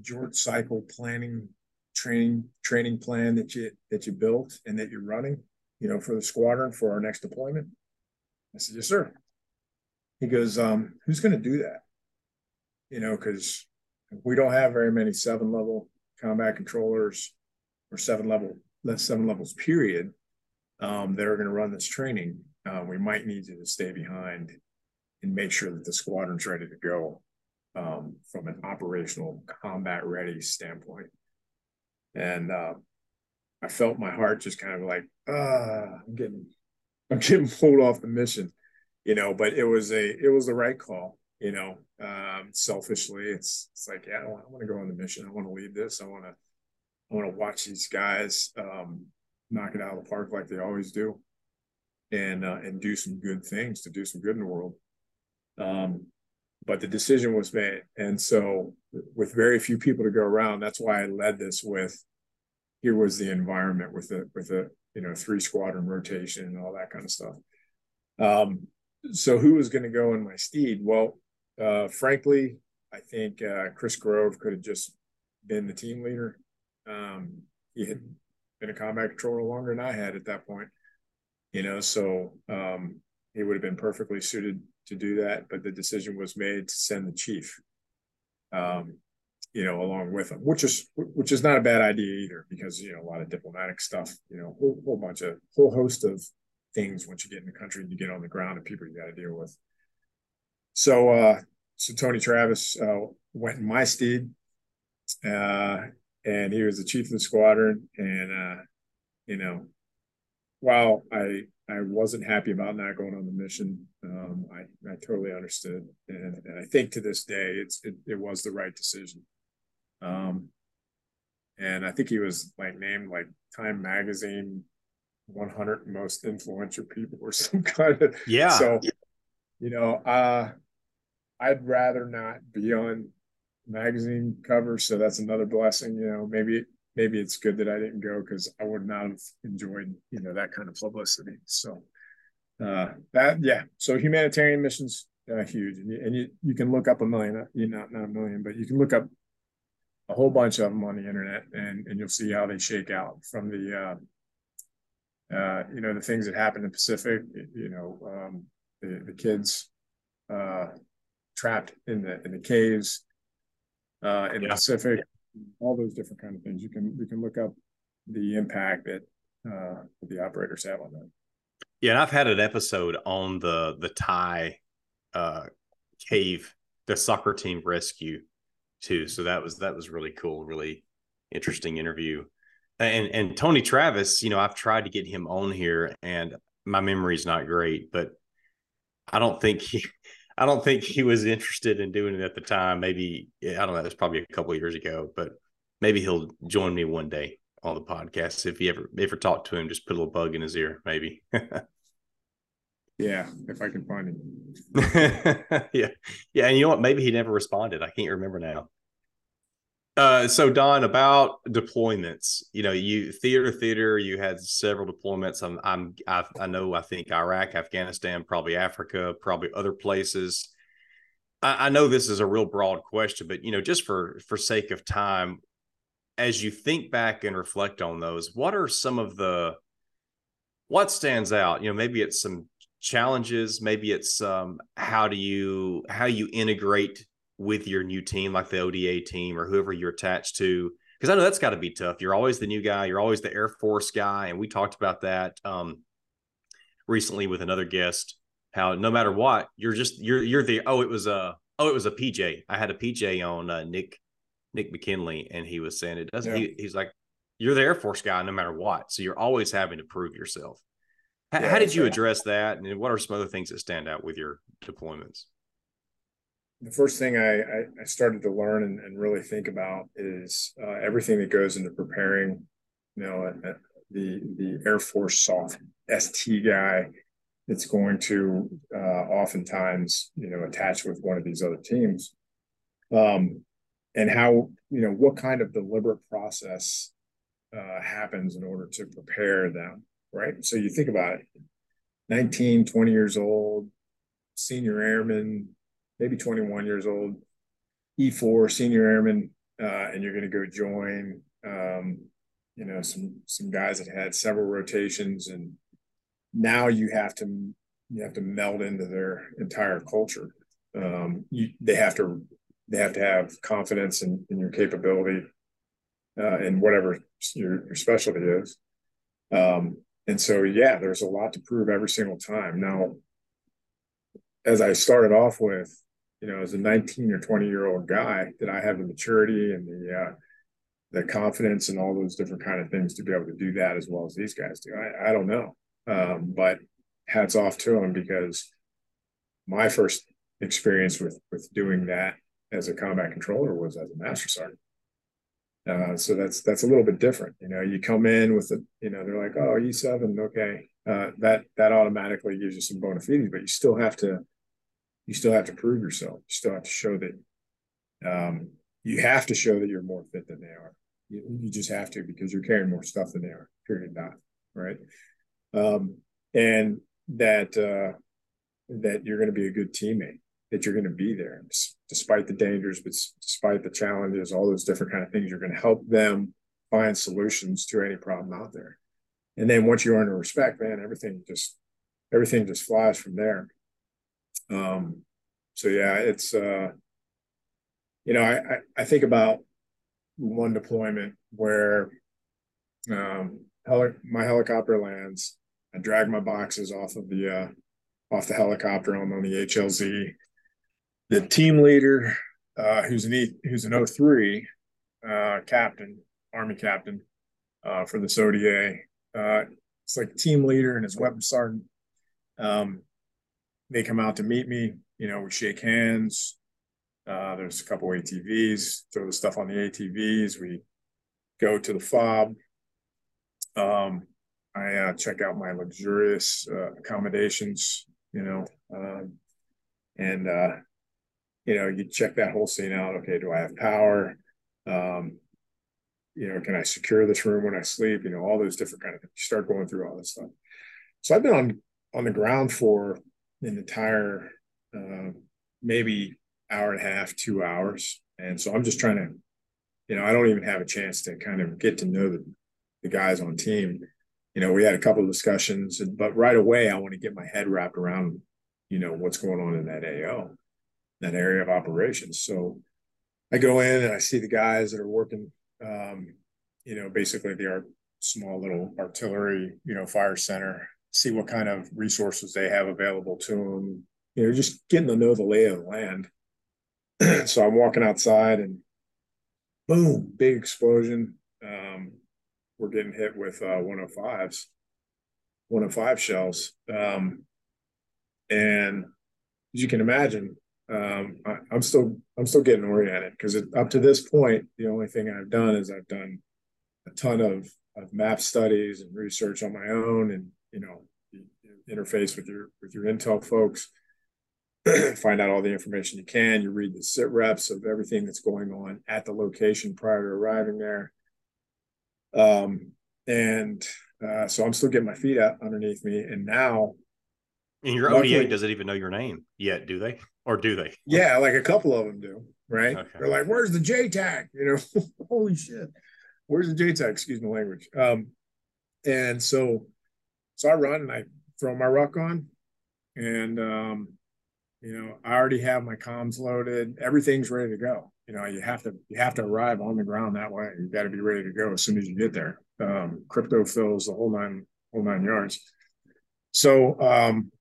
George cycle planning training training plan that you that you built and that you're running, you know, for the squadron for our next deployment? I said, Yes, sir. He goes, um, who's gonna do that? You know, because we don't have very many seven level combat controllers or seven level less seven levels period um, that are going to run this training uh, we might need you to stay behind and make sure that the squadron's ready to go um, from an operational combat ready standpoint. And uh, I felt my heart just kind of like, ah, I'm getting, I'm getting pulled off the mission, you know. But it was a, it was the right call, you know. Um, selfishly, it's it's like, yeah, I want to go on the mission. I want to lead this. I want to, I want to watch these guys um, knock it out of the park like they always do and uh, and do some good things to do some good in the world. Um, but the decision was made, and so with very few people to go around, that's why I led this with here was the environment with a with a you know three squadron rotation and all that kind of stuff. Um, so who was going to go in my steed? Well, uh, frankly, I think uh, Chris Grove could have just been the team leader. Um, he had been a combat controller longer than I had at that point, you know, so um, he would have been perfectly suited to do that. But the decision was made to send the chief, um, you know, along with him, which is which is not a bad idea either, because you know a lot of diplomatic stuff, you know, whole, whole bunch of whole host of things once you get in the country and you get on the ground and people you got to deal with. So, uh, so Tony Travis uh, went in my steed, uh, and he was the chief of the squadron. And uh, you know, while I I wasn't happy about not going on the mission, um, I I totally understood, and, and I think to this day it's it, it was the right decision. Um, and I think he was like named like Time Magazine 100 most influential people or some kind of yeah. so you know uh i'd rather not be on magazine covers so that's another blessing you know maybe maybe it's good that i didn't go because i would not have enjoyed you know that kind of publicity. So uh that yeah. So humanitarian missions uh, huge. And, you, and you you can look up a million you not not a million but you can look up a whole bunch of them on the internet and and you'll see how they shake out from the uh uh, you know, the things that happened in the Pacific, you know, um, the, the kids uh, trapped in the in the caves uh, in yeah. the Pacific, all those different kind of things. You can you can look up the impact that uh, the operators have on that. Yeah, and I've had an episode on the the Thai uh, cave, the soccer team rescue too. So that was that was really cool, really interesting interview and and Tony Travis, you know, I've tried to get him on here, and my memory's not great, but I don't think he, I don't think he was interested in doing it at the time. Maybe I don't know. It's probably a couple years ago, but maybe he'll join me one day on the podcast if he ever ever talk to him. Just put a little bug in his ear, maybe. yeah, if I can find him. yeah, yeah, and you know what? Maybe he never responded. I can't remember now. Uh, so Don, about deployments, you know, you theater theater, you had several deployments. I'm, I'm, I, I know, I think Iraq, Afghanistan, probably Africa, probably other places. I, I know this is a real broad question, but you know, just for for sake of time, as you think back and reflect on those, what are some of the what stands out? You know, maybe it's some challenges, maybe it's um, how do you how you integrate with your new team, like the ODA team or whoever you're attached to? Because I know that's got to be tough. You're always the new guy. You're always the Air Force guy, and we talked about that um, recently with another guest. How no matter what, you're just you're you're the oh it was a oh it was a PJ. I had a PJ on uh, Nick Nick McKinley, and he was saying it doesn't. Yeah. He, he's like you're the Air Force guy no matter what, so you're always having to prove yourself. How, yeah, how did you address that, and what are some other things that stand out with your deployments? The first thing I, I, I started to learn and, and, really think about is uh, everything that goes into preparing, you know, a, a, the the Air Force SOF ST guy that's going to uh, oftentimes, you know, attach with one of these other teams, um, and how you know what kind of deliberate process uh, happens in order to prepare them, right? So you think about it, 19, 20 years old, senior airman, maybe 21 years old, E4 senior airman, uh, and you're going to go join, um, you know, some some guys that had several rotations, and now you have to you have to meld into their entire culture. Um, you, they have to they have to have confidence in, in your capability uh, in whatever your, your specialty is. Um, and so, yeah, there's a lot to prove every single time. Now, as I started off with, you know, as a 19 or 20 year old guy, did I have the maturity and the uh, the confidence and all those different kind of things to be able to do that as well as these guys do? I, I don't know, um, but hats off to them because my first experience with with doing that as a combat controller was as a master sergeant. Uh, so that's that's a little bit different. You know, you come in with a, you know, they're like, oh, E seven, okay, uh, that that automatically gives you some bona fides, but you still have to you still have to prove yourself. You still have to show that um, you have to show that you're more fit than they are. You, you just have to because you're carrying more stuff than they are. Period. Not Right. Um, and that uh, that you're going to be a good teammate. That you're going to be there despite the dangers, but despite the challenges, all those different kind of things. You're going to help them find solutions to any problem out there. And then once you earn the respect, man, everything just everything just flies from there. Um, so yeah, it's uh, you know, I, I, think about one deployment where um, heli- my helicopter lands. I drag my boxes off of the uh, off the helicopter. I'm on the HLZ. The team leader, uh, who's an e, who's an 03 uh, captain, Army captain uh, for this ODA. Uh, it's like team leader and his weapon sergeant. Um, they come out to meet me. You know, we shake hands. Uh, there's a couple ATVs, throw the stuff on the ATVs. We go to the fob. Um, I uh, check out my luxurious uh, accommodations, you know, um, and, uh, you know, you check that whole scene out. Okay, do I have power? Um, you know, can I secure this room when I sleep? You know, all those different kind of things. You start going through all this stuff. So I've been on on the ground for an entire uh, maybe hour and a half, two hours. And so I'm just trying to, you know, I don't even have a chance to kind of get to know the, the guys on team. You know, we had a couple of discussions, but right away I want to get my head wrapped around, you know, what's going on in that AO, that area of operations. So I go in and I see the guys that are working, um, you know, basically the art, small little artillery, you know, fire center, see what kind of resources they have available to them. You know, just getting to know the lay of the land so I'm walking outside and boom, big explosion. Um, we're getting hit with uh, 105s, 105 shells. Um, and as you can imagine, um, I, am still I'm still getting oriented because up to this point, the only thing I've done is I've done a ton of, of map studies and research on my own, and you know, interface with your with your intel folks. find out all the information you can. You read the sit reps of everything that's going on at the location prior to arriving there. Um, and uh, so I'm still getting my feet out underneath me. And now, in your luckily, ODA doesn't even know your name yet, do they? Or do they? Yeah, like a couple of them do. Right? Okay. They're like, "Where's the JTAC?" You know, holy shit, where's the JTAC? Excuse my language. Um, and so, so I run and I throw my ruck on, and um, you know i already have my comms loaded. Everything's ready to go. You know you have to you have to arrive on the ground that way. You got to be ready to go as soon as you get there. Um, crypto fills the whole nine whole nine yards. So um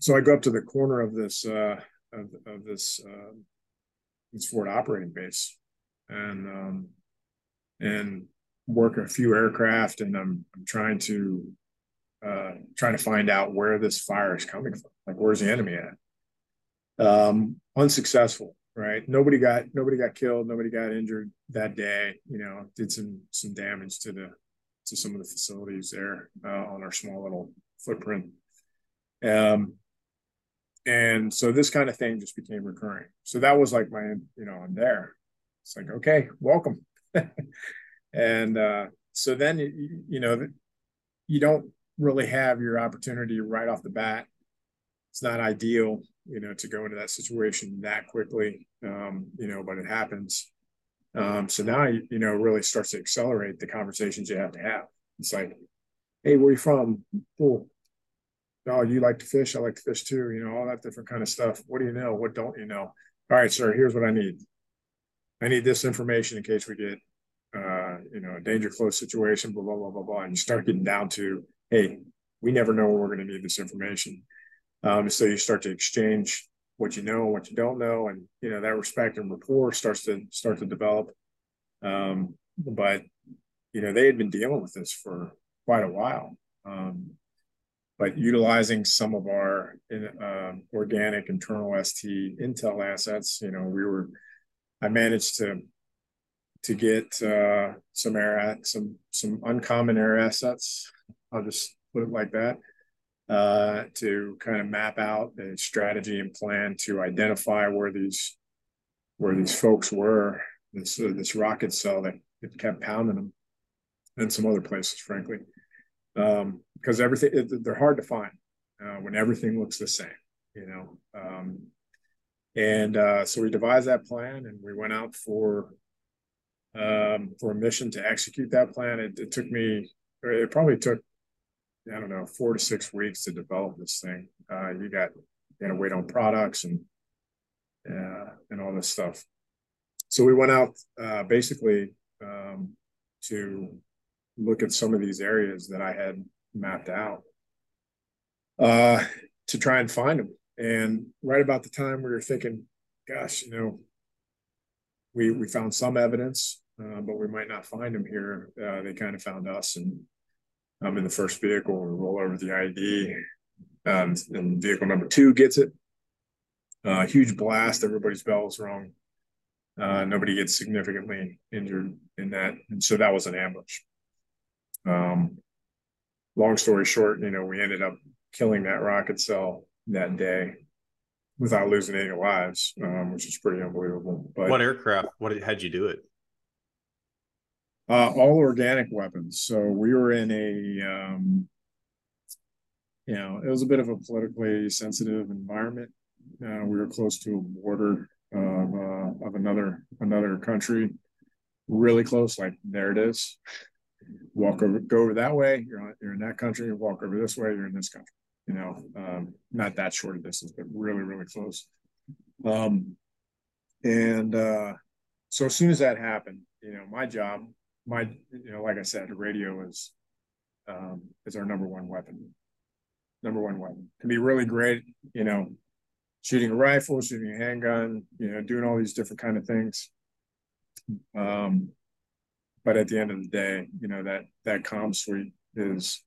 so i go up to the corner of this uh of, of this uh this fort operating base and um and work a few aircraft and i'm, I'm trying to uh trying to find out where this fire is coming from. Like where's the enemy at? Um, unsuccessful right? Nobody got nobody got killed nobody got injured that day you know did some some damage to the to some of the facilities there uh, on our small little footprint. Um and so this kind of thing just became recurring. So that was like my you know i'm there. It's like okay welcome. And uh so then you, you know you don't really have your opportunity right off the bat it's not ideal you know, to go into that situation that quickly, um, you know, but it happens. Um, so now, you, know, really starts to accelerate the conversations you have to have. It's like, hey, where you from? Cool. Oh, you like to fish? I like to fish too. You know, all that different kind of stuff. What do you know? What don't you know? All right, sir, here's what I need. I need this information in case we get, uh, you know, a danger close situation, blah, blah, blah, blah, blah. And you start getting down to, hey, we never know when we're going to need this information. Um, so you start to exchange what you know and what you don't know, and you know that respect and rapport starts to start to develop. Um, but you know they had been dealing with this for quite a while. Um, but utilizing some of our uh, organic internal ST Intel assets, you know, we were, I managed to to get uh, some air some some uncommon air assets. I'll just put it like that uh, to kind of map out the strategy and plan to identify where these where these folks were. This uh, this rocket cell that kept pounding them, and some other places, frankly, um, because everything it, they're hard to find uh, when everything looks the same, you know. Um, and uh, so we devised that plan, and we went out for um, for a mission to execute that plan. It, it took me, it probably took, I don't know, four to six weeks to develop this thing. Uh, you got, you got to wait on products and uh, and all this stuff. So we went out uh, basically um, to look at some of these areas that I had mapped out uh, to try and find them. And right about the time we were thinking, gosh, you know, we we found some evidence, uh, but we might not find them here. Uh, they kind of found us, and I'm in the first vehicle. We roll over the IED, um, and vehicle number two gets it. Uh, huge blast. Everybody's bells rung. Uh, nobody gets significantly injured in that, and so that was an ambush. Um, long story short, you know, we ended up killing that rocket cell that day without losing any lives, um, which is pretty unbelievable. But what aircraft? What how'd you do it? Uh, all organic weapons. So we were in a, um, you know, it was a bit of a politically sensitive environment. Uh, we were close to a border of uh, of another another country, really close. Like there it is. Walk over, go over that way. You're on, you're in that country. Walk over this way. You're in this country you know, um, not that short a distance, but really, really close. Um, and uh, so as soon as that happened, you know, my job, my, you know, like I said, radio is um, is our number one weapon. Number one weapon can be really great, you know, shooting a rifle, shooting a handgun, you know, doing all these different kind of things. Um, but at the end of the day, you know that that comm suite is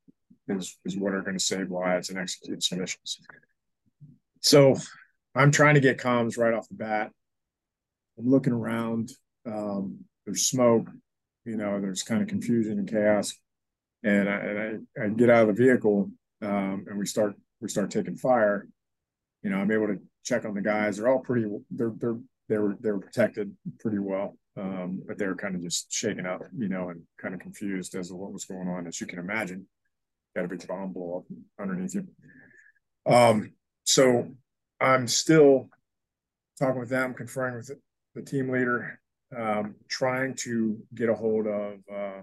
is, is what are going to save lives and execute some missions. So I'm trying to get comms right off the bat. I'm looking around. Um, there's smoke, you know, there's kind of confusion and chaos. And I, and I, I get out of the vehicle um, and we start we start taking fire. You know, I'm able to check on the guys. They're all pretty. They're they're they were they were protected pretty well, um, but they were kind of just shaken up, you know, and kind of confused as to what was going on, as you can imagine got a big bomb blow up underneath you. Um, so I'm still talking with them, conferring with the team leader, um, trying to get a hold of uh,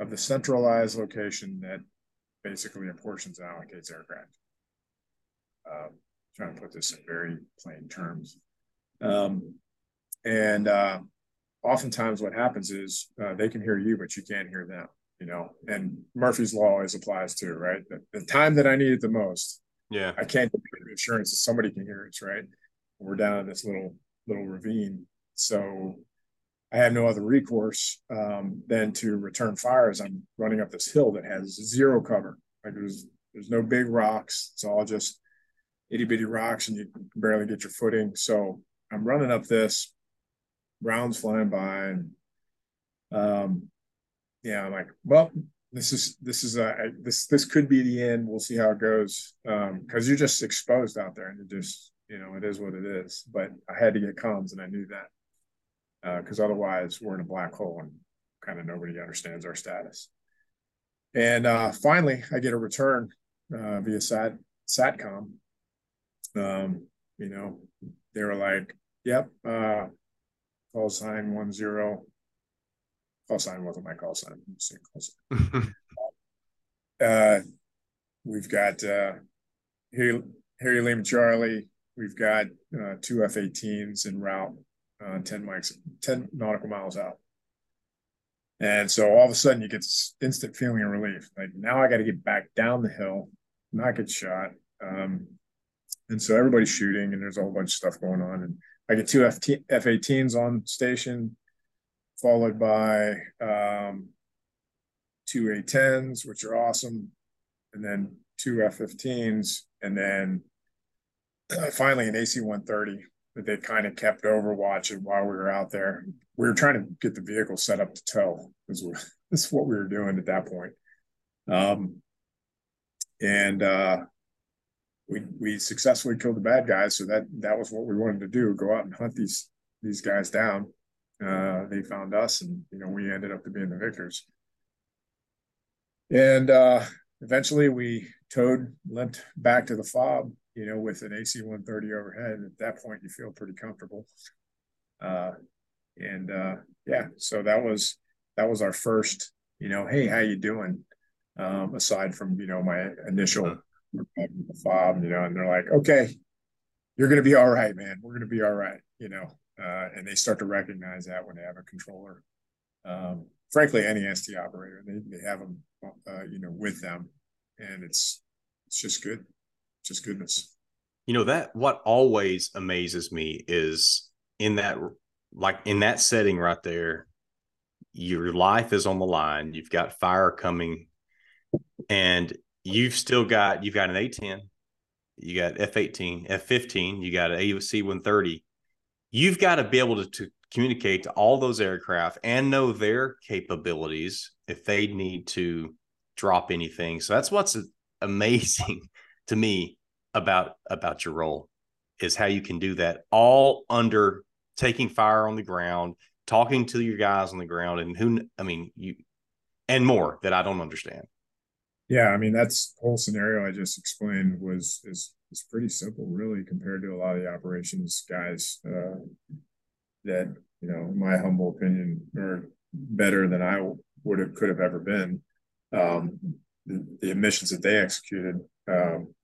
of the centralized location that basically apportions and allocates aircraft. Um, trying to put this in very plain terms. Um, and uh, oftentimes, what happens is uh, they can hear you, but you can't hear them you know, and Murphy's law always applies too, right? The, the time that I need it the most, yeah, I can't get insurance that somebody can hear us, right? We're down in this little little ravine, so I have no other recourse um, than to return fire as I'm running up this hill that has zero cover. Like there's there's no big rocks; it's all just itty bitty rocks, and you can barely get your footing. So I'm running up this, rounds flying by, and um, yeah, I'm like, well, this is this is a this this could be the end. We'll see how it goes because um, you're just exposed out there, and you just you know it is what it is. But I had to get comms, and I knew that because uh, otherwise we're in a black hole, and kind of nobody understands our status. And uh, finally, I get a return uh, via sat satcom. Um, you know, they were like, "Yep, uh, call sign one zero call sign wasn't my call sign. Call sign. uh, we've got uh, Harry, Harry Lima Charlie. We've got uh, two F-18s en route, uh, 10 mics, 10 nautical miles out. And so all of a sudden you get this instant feeling of relief. Like now I got to get back down the hill, not get shot. Um, and so everybody's shooting and there's a whole bunch of stuff going on. And I get two F-18s on station followed by um, two A10s, which are awesome, and then two F15s, and then finally an AC-130 that they kind of kept overwatching while we were out there. We were trying to get the vehicle set up to tow. Is what we were doing at that point. Um, and uh, we we successfully killed the bad guys. So that that was what we wanted to do: go out and hunt these these guys down uh, they found us, and you know we ended up to being the victors. And uh, eventually, we towed, limped back to the fob, you know, with an AC-130 overhead. At that point, you feel pretty comfortable. Uh, and uh, yeah, so that was that was our first, you know, hey, how you doing? Um, aside from you know my initial uh-huh. fob, you know, and they're like, okay, you're gonna be all right, man. We're gonna be all right, you know. Uh, and they start to recognize that when they have a controller. Um, frankly, any ST operator, they, they have them, uh, you know, with them, and it's it's just good, just goodness. You know that what always amazes me is in that like in that setting right there, your life is on the line. You've got fire coming, and you've still got you've got an A10, you got F18, F15, you got an AUC 130. You've got to be able to, to communicate to all those aircraft and know their capabilities if they need to drop anything. So that's what's amazing to me about about your role is how you can do that all under taking fire on the ground, talking to your guys on the ground, and who I mean you and more that I don't understand. Yeah, I mean that's whole scenario I just explained was is is pretty simple, really, compared to a lot of the operations guys uh, that you know, my humble opinion, are better than I would have could have ever been. Um, the, the emissions that they executed um,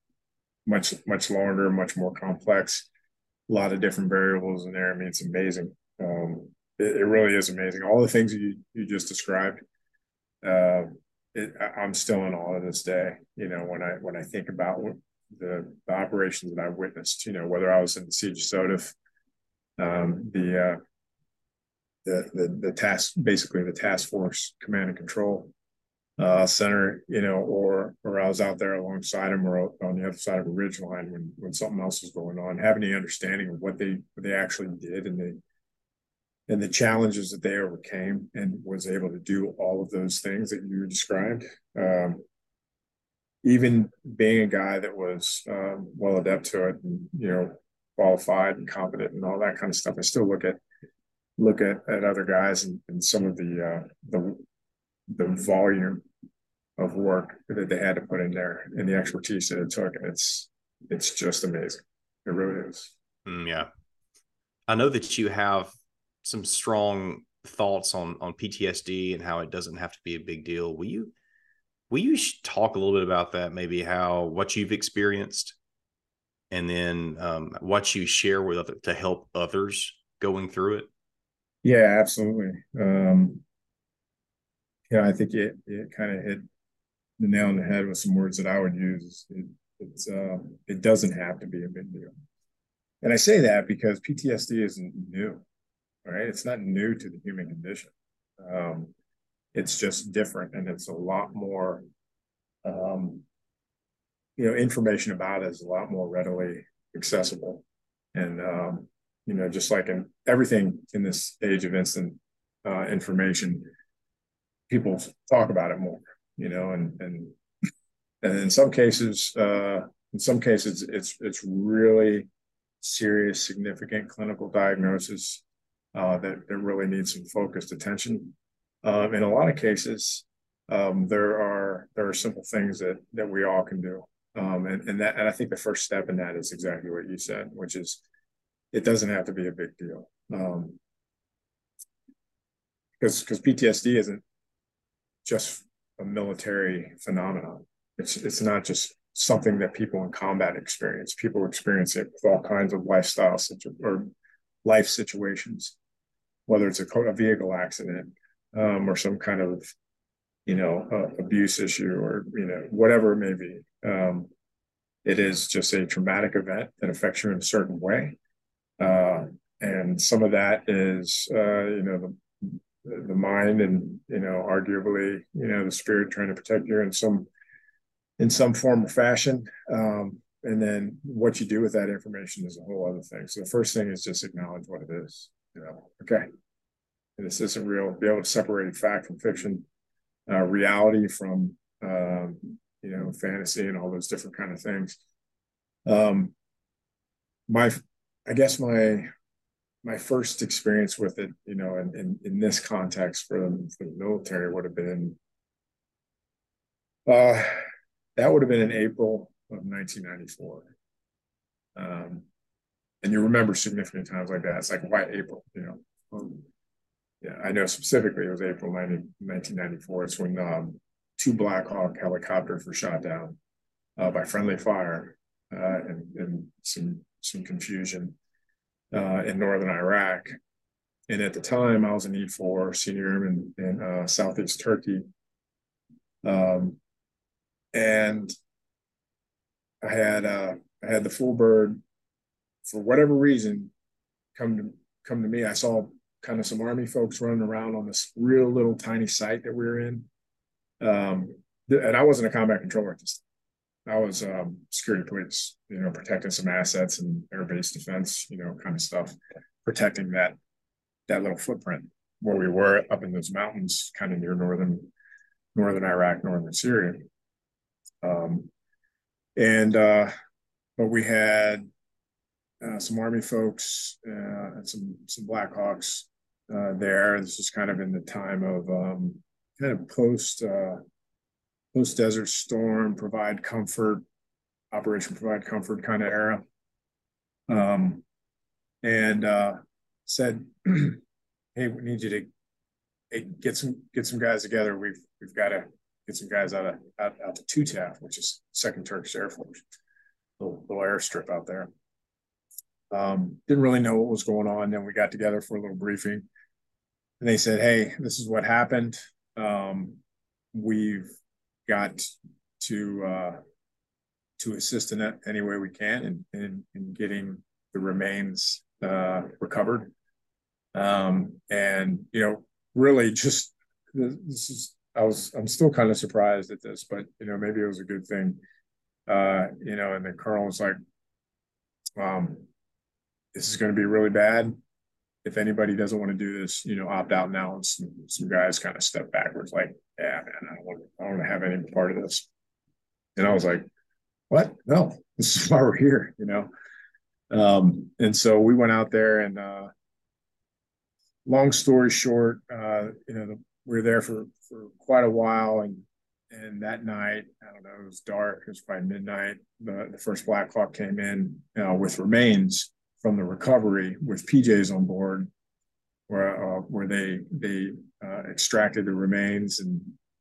much much longer, much more complex a lot of different variables in there. I mean, it's amazing. Um, it, it, really is amazing. All the things you you just described, uh, it, I'm still in awe to this day. You know, when I when I think about the, the operations that I witnessed, you know, whether I was in the siege of SOTF, um, the, uh, the the the task basically the task force command and control uh, center, you know, or or I was out there alongside him or on the other side of a ridge line when when something else was going on, having any understanding of what they what they actually did and the and the challenges that they overcame and was able to do all of those things that you described. Um, even being a guy that was um, well adept to it and you know qualified and competent and all that kind of stuff, I still look at look at, at other guys and, and some of the uh, the the volume of work that they had to put in there and the expertise that it took. And it's it's just amazing. It really is. Mm, yeah. I know that you have some strong thoughts on on PTSD and how it doesn't have to be a big deal. Will you will you talk a little bit about that? Maybe how what you've experienced, and then um, what you share with other to help others going through it. Yeah, absolutely. Um, yeah, I think it it kind of hit the nail on the head with some words that I would use. It it's uh, it doesn't have to be a big deal, and I say that because PTSD isn't new, right? It's not new to the human condition. Um, it's just different, and it's a lot more. Um, you know, information about it is a lot more readily accessible, and um, you know, just like in everything in this age of instant uh, information, people talk about it more, you know, and and and in some cases, uh, in some cases, it's it's really serious, significant clinical diagnosis uh, that that really needs some focused attention. Um, in a lot of cases, um, there are there are simple things that that we all can do, um, and and that and I think the first step in that is exactly what you said, which is it doesn't have to be a big deal. Um, because because PTSD isn't just a military phenomenon. It's it's not just something that people in combat experience. People experience it with all kinds of lifestyle situ- or life situations, whether it's a, a vehicle accident um, or some kind of you know abuse issue or you know whatever it may be. Um, it is just a traumatic event that affects you in a certain way, uh, and some of that is uh, you know the the mind and you know arguably you know the spirit trying to protect you in some in some form or fashion. Um, and then what you do with that information is a whole other thing. So the first thing is just acknowledge what it is you know okay. This isn't real be able to separate fact from fiction uh, reality from um, you know fantasy and all those different kind of things. Um, my i guess my my first experience with it, you know, in, in, in this context for the, for the military would have been, uh, that would have been in April of 1994. Um, and you remember significant times like that. It's like, why April, you know? Um, yeah, I know specifically it was April 90, 1994. It's when um, two Black Hawk helicopters were shot down uh, by friendly fire uh, and, and some, some confusion uh, in northern Iraq. And at the time, I was an E4 senior airman in uh, southeast Turkey. Um, and I had uh, I had the full bird for whatever reason come to come to me. I saw kind of some army folks running around on this real little tiny site that we were in. Um, and I wasn't a combat controller at this I was um, security police, you know, protecting some assets and air base defense, you know, kind of stuff, protecting that that little footprint where we were up in those mountains, kind of near northern northern Iraq, northern Syria. Um, and uh, but we had uh, some army folks uh, and some some Blackhawks uh, there. This is kind of in the time of um, kind of post uh, post Desert Storm, provide comfort, Operation Provide Comfort kind of era. Um, and uh, said, "Hey, we need you to hey, get some get some guys together. We've we've got to get some guys out of out, out to TUTAF, which is Second Turkish Air Force, little, little airstrip out there. Um, didn't really know what was going on. Then we got together for a little briefing, and they said, "Hey, this is what happened. Um, we've got to uh, to assist in it any way we can in, in, in getting the remains uh, recovered. Um, and you know, really, just this is I was I'm still kind of surprised at this, but you know, maybe it was a good thing. Uh, you know, and the colonel was like, um, "This is going to be really bad." If anybody doesn't want to do this, you know, opt out now. And some, some guys kind of step backwards, like, yeah, man, I don't want, I don't want to have any part of this. And I was like, what? No, this is why we're here, you know? Um, and so we went out there and, uh, long story short, uh, you know, the, we were there for, for quite a while and, and that night, I don't know, it was dark. It was probably midnight. The, the first Black Hawk came in uh, with remains from the recovery with PJs on board, where uh, where they they uh, extracted the remains and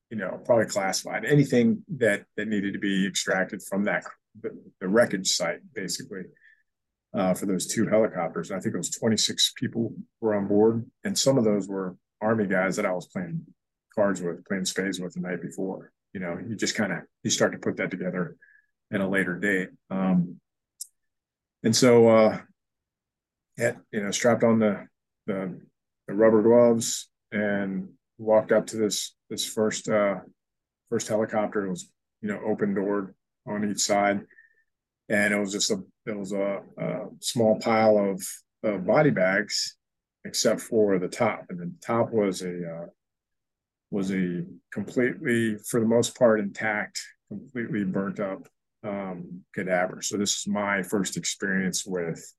you know probably classified anything that that needed to be extracted from that the, the wreckage site basically uh, for those two helicopters. I think it was 26 people were on board, and some of those were Army guys that I was playing cards with, playing spades with the night before. You know, you just kind of you start to put that together in a later date. Um, and so uh, had you know strapped on the, the the, rubber gloves and walked up to this this first uh, first helicopter. It was you know open doored on each side, and it was just a it was a, a small pile of, of body bags, except for the top, and the top was a uh, was a completely for the most part intact, completely burnt up um, cadaver. So this is my first experience with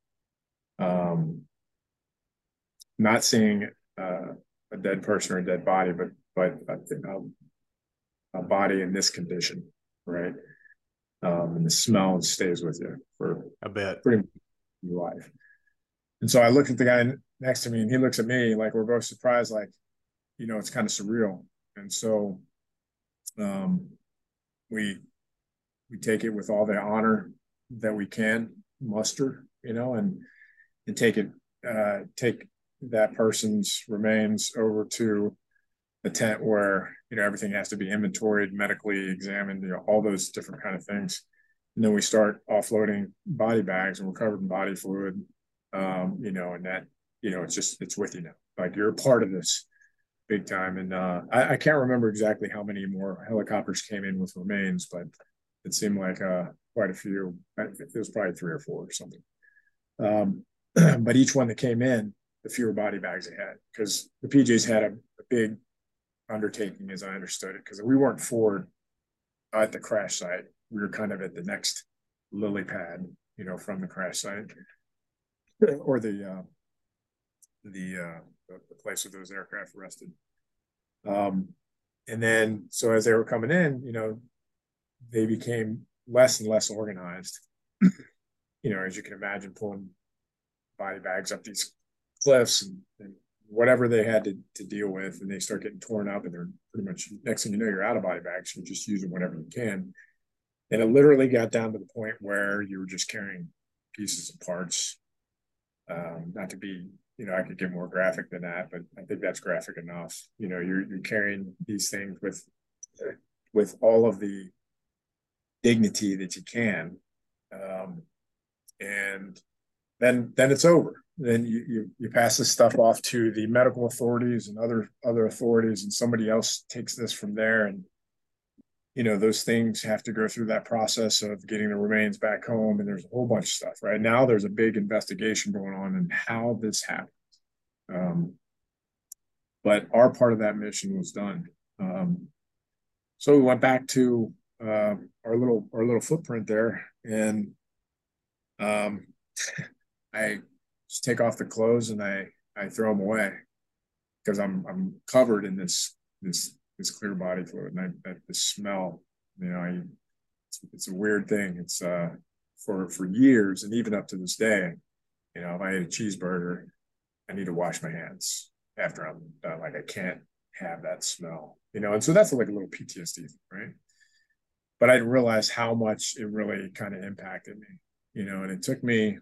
um, not seeing uh, a dead person or a dead body, but but a, a body in this condition, right? Um, and the smell stays with you for a bit, pretty much your life. And so I looked at the guy next to me, and he looks at me like we're both surprised, like you know, it's kind of surreal. And so um, we we take it with all the honor that we can muster, you know, and and take it uh, take that person's remains over to a tent where you know everything has to be inventoried, medically examined, you know, all those different kind of things. And then we start offloading body bags, and we're covered in body fluid. Um, you know, and that you know, it's just it's with you now. Like you're a part of this big time. And uh, I, I can't remember exactly how many more helicopters came in with remains, but it seemed like uh, quite a few. It was probably three or four or something. Um, but each one that came in, the fewer body bags they had because the PJs had a, a, big undertaking, as I understood it, because we weren't forward at the crash site. We were kind of at the next lily pad, you know, from the crash site or the uh, the uh, the, the place where those aircraft rested. Um, and then so as they were coming in, you know, they became less and less organized. you know, as you can imagine, pulling body bags up these cliffs and, and whatever they had to, to deal with, and they start getting torn up, and they're pretty much next thing you know, you're out of body bags. You're just using whatever you can. And it literally got down to the point where you were just carrying pieces and parts. Um, not to be, you know, I could get more graphic than that, but I think that's graphic enough. You know, you're you're carrying these things with with all of the dignity that you can. Um, and then then it's over. Then you, you you pass this stuff off to the medical authorities and other other authorities, and somebody else takes this from there. And you know those things have to go through that process of getting the remains back home, and there's a whole bunch of stuff. Right now, there's a big investigation going on and how this happened. Um, but our part of that mission was done. Um, so we went back to uh, our little our little footprint there, and um, I just take off the clothes and I I throw them away because I'm I'm covered in this this this clear body fluid and I, I the smell you know I it's, it's, a weird thing. It's uh for for years and even up to this day you know if I ate a cheeseburger I need to wash my hands after I'm done. Like I can't have that smell you know and so that's like a little PTSD right? But I didn't realize how much it really kind of impacted me you know and it took me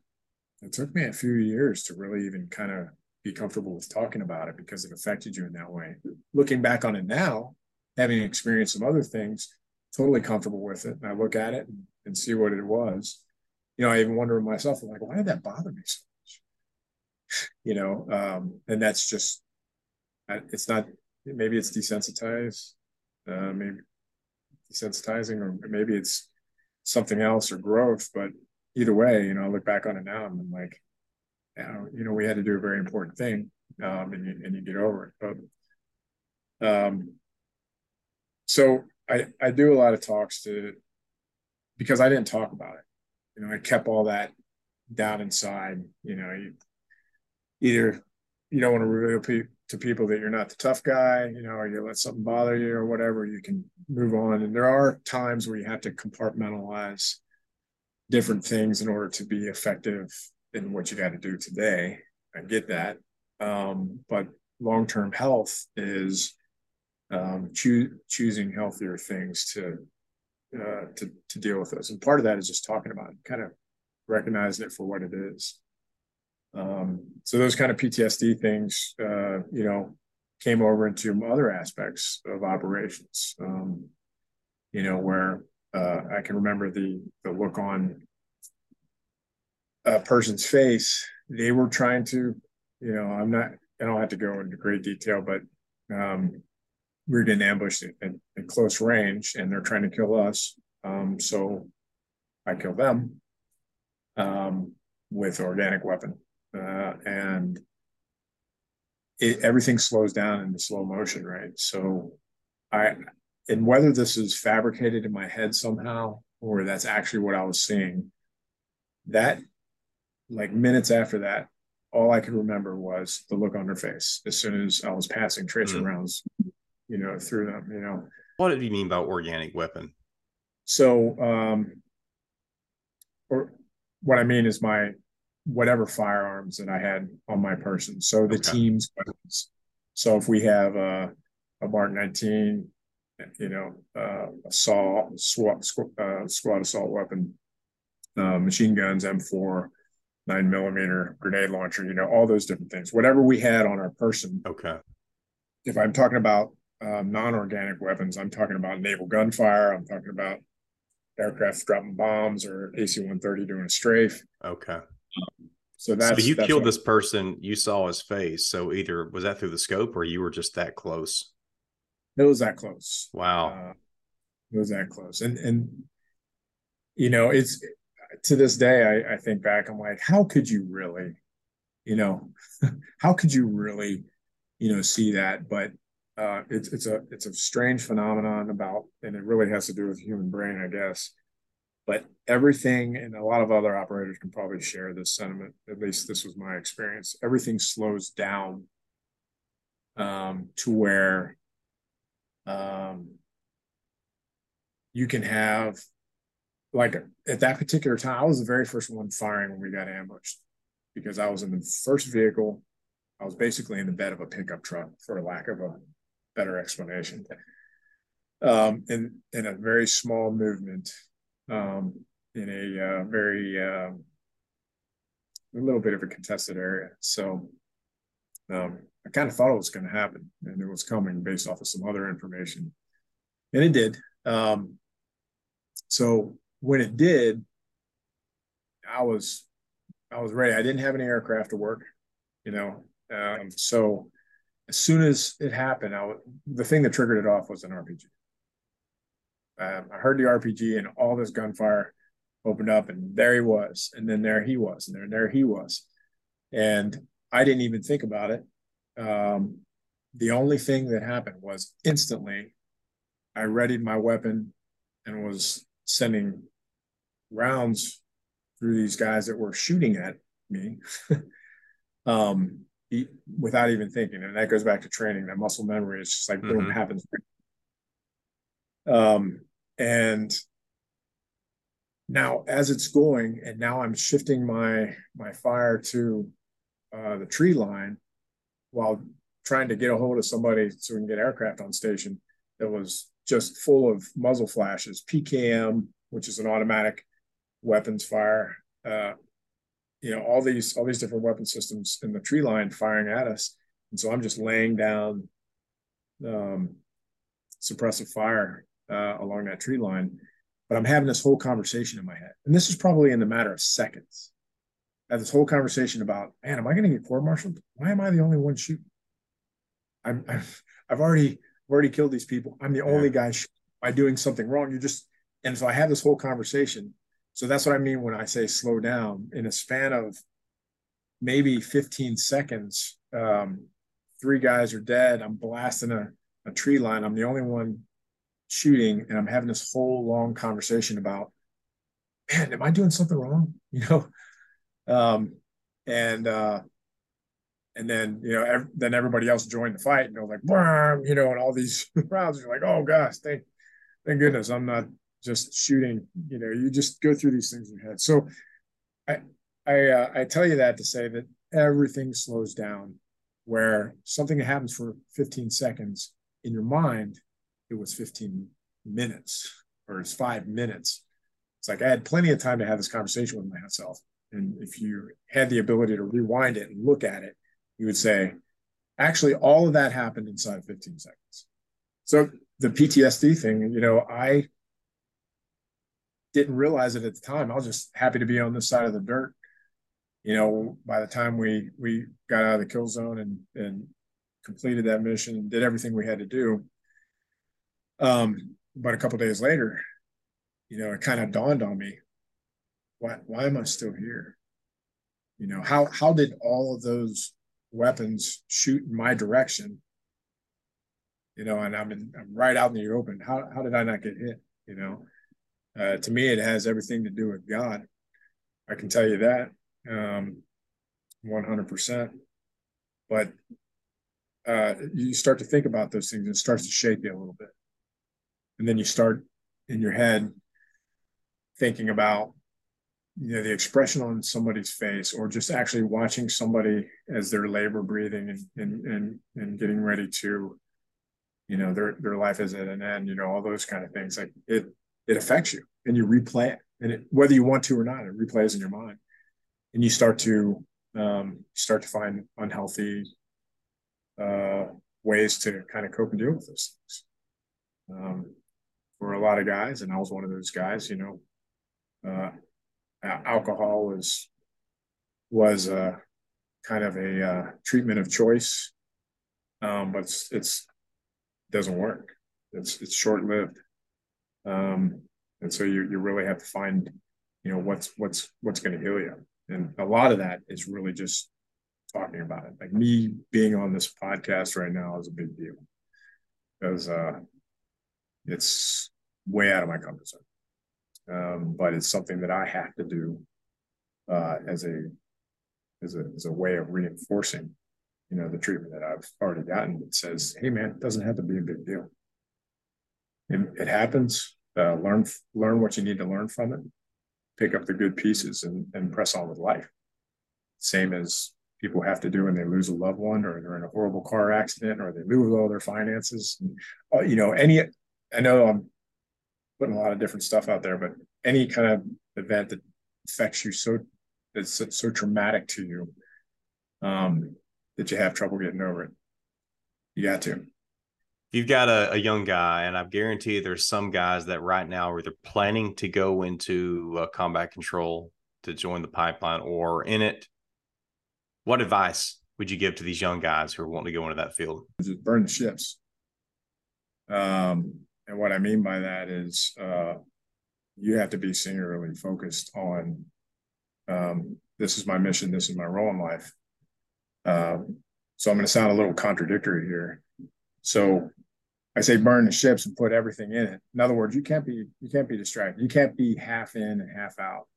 it took me a few years to really even kind of be comfortable with talking about it because it affected you in that way. Looking back on it now, having experienced some other things, totally comfortable with it. And I look at it and, and see what it was. You know, I even wonder myself, I'm like, why did that bother me so much? You know, um, and that's just, it's not, maybe it's desensitized, uh, maybe desensitizing, or maybe it's something else or growth, but either way, you know, I look back on it now and I'm like, you know, we had to do a very important thing, um, and you, and you get over it. But, um, so I I do a lot of talks to because I didn't talk about it. You know, I kept all that down inside. You know, you either you don't want to reveal pe- to people that you're not the tough guy, you know, or you let something bother you or whatever. You can move on, and there are times where you have to compartmentalize different things in order to be effective in what you got to do today. I get that. Um, but long term health is um, choo- choosing healthier things to, uh, to to deal with those. And part of that is just talking about it, kind of recognizing it for what it is. Um, so those kind of PTSD things, uh, you know, came over into other aspects of operations. Um, you know, where uh, I can remember the the look on a person's face. They were trying to, you know, I'm not. I don't have to go into great detail, but um, we are getting ambushed at, at, close range, and they're trying to kill us. Um, so I kill them um, with organic weapon, uh, and it, everything slows down into slow motion, right? So I and whether this is fabricated in my head somehow or that's actually what I was seeing, that like minutes after that, all I could remember was the look on her face as soon as I was passing tracer mm. rounds, you know, through them, you know. What did you mean by organic weapon? So, um, or what I mean is my whatever firearms that I had on my person. So the okay. team's weapons. So if we have a, a Mark 19, you know, uh, a saw, squad, uh, squad assault weapon, uh, machine guns, M4, nine millimeter grenade launcher, you know, all those different things. Whatever we had on our person. Okay. If I'm talking about um, non-organic weapons, I'm talking about naval gunfire. I'm talking about aircraft dropping bombs or AC-130 doing a strafe. Okay. so that's so you that's killed this person. You saw his face. So either was that through the scope or you were just that close. It was that close. Wow. Uh, it was that close, and and you know it's to this day, I, I think back, I'm like, how could you really, you know, how could you really, you know, see that? But uh, it's it's a it's a strange phenomenon about, and it really has to do with the human brain, I guess. But everything, and a lot of other operators can probably share this sentiment. At least this was my experience. Everything slows down um, to where um, you can have, like, at that particular time, I was the very first one firing when we got ambushed because I was in the first vehicle. I was basically in the bed of a pickup truck, for lack of a better explanation. Um, in in a very small movement, um, in a uh, very uh, a little bit of a contested area. So um, I kind of thought it was going to happen, and it was coming based off of some other information, and it did. Um, so when it did, I was I was ready. I didn't have any aircraft to work, you know. Um, so as soon as it happened, I, the thing that triggered it off was an RPG. Um, I heard the RPG and all this gunfire opened up, and there he was, and then there he was, and there, there he was, and I didn't even think about it. Um, the only thing that happened was instantly, I readied my weapon and was sending rounds through these guys that were shooting at me um, without even thinking. And that goes back to training. That muscle memory is just like boom, mm-hmm. happens. Um, and now as it's going, and now I'm shifting my my fire to uh, the tree line while trying to get a hold of somebody so we can get aircraft on station that was just full of muzzle flashes, PKM, which is an automatic weapons fire, uh, you know, all these all these different weapon systems in the tree line firing at us, and so I'm just laying down um, suppressive fire uh, along that tree line. But I'm having this whole conversation in my head, and this is probably in the matter of seconds. Have this whole conversation about, man, am I going to get court-martialed? Why am I the only one shooting? I'm, I've, I've already already killed these people. I'm the yeah. only guy. Shooting. Am doing something wrong? You're just, and so I have this whole conversation, so that's what I mean when I say slow down. In a span of maybe 15 seconds, um, three guys are dead. I'm blasting a, a tree line. I'm the only one shooting, and I'm having this whole long conversation about, man, am I doing something wrong? You know, um, and uh, and then you know, ev- then everybody else joined the fight, and they're like, you know, and all these rounds. You're like, oh gosh, thank, thank goodness I'm not just shooting. You know, you just go through these things in your head. So I I uh, I tell you that to say that everything slows down where something happens for 15 seconds in your mind, it was 15 minutes or it's five minutes. It's like I had plenty of time to have this conversation with myself. And if you had the ability to rewind it and look at it, you would say, actually, all of that happened inside of 15 seconds. So the PTSD thing, you know, I didn't realize it at the time. I was just happy to be on this side of the dirt. You know, by the time we we got out of the kill zone and and completed that mission and did everything we had to do. Um, but a couple days later, you know, it kind of dawned on me, why why am I still here? You know, how how did all of those weapons shoot in my direction? You know, and I'm in, I'm right out in the open. How how did I not get hit? You know, uh, to me, it has everything to do with God. I can tell you that um, 100%. But uh, you start to think about those things, and it starts to shake you a little bit. And then you start in your head thinking about you know the expression on somebody's face or just actually watching somebody as they're labor breathing and and and, and getting ready to you know their their life is at an end you know all those kind of things like it it affects you and you replay it and it, whether you want to or not it replays in your mind. And you start to um, start to find unhealthy uh, ways to kind of cope and deal with those things. Um, for a lot of guys and i was one of those guys you know uh, alcohol was was uh, kind of a uh, treatment of choice um, but it's, it's doesn't work it's it's short lived um, and so you you really have to find, you know, what's what's what's going to heal you. And a lot of that is really just talking about it. Like me being on this podcast right now is a big deal because uh, it's way out of my comfort zone. Um, but it's something that I have to do uh, as a as a as a way of reinforcing, you know, the treatment that I've already gotten. That says, hey man, it doesn't have to be a big deal. It, it happens. Uh, learn learn what you need to learn from it. Pick up the good pieces and and press on with life. Same as people have to do when they lose a loved one or they're in a horrible car accident or they lose all their finances. And, you know, any I know I'm putting a lot of different stuff out there, but any kind of event that affects you so that's so, so traumatic to you um, that you have trouble getting over it. You got to. You've got a, a, young guy, and I guarantee there's some guys that right now are either planning to go into uh, combat control to join the pipeline or in it. What advice would you give to these young guys who are wanting to go into that field? Just burn the ships. Um, and what I mean by that is uh, you have to be singularly focused on um, this is my mission, this is my role in life. Um, so I'm going to sound a little contradictory here. So I say burn the ships and put everything in it. In other words, you can't be you can't be distracted. You can't be half in and half out.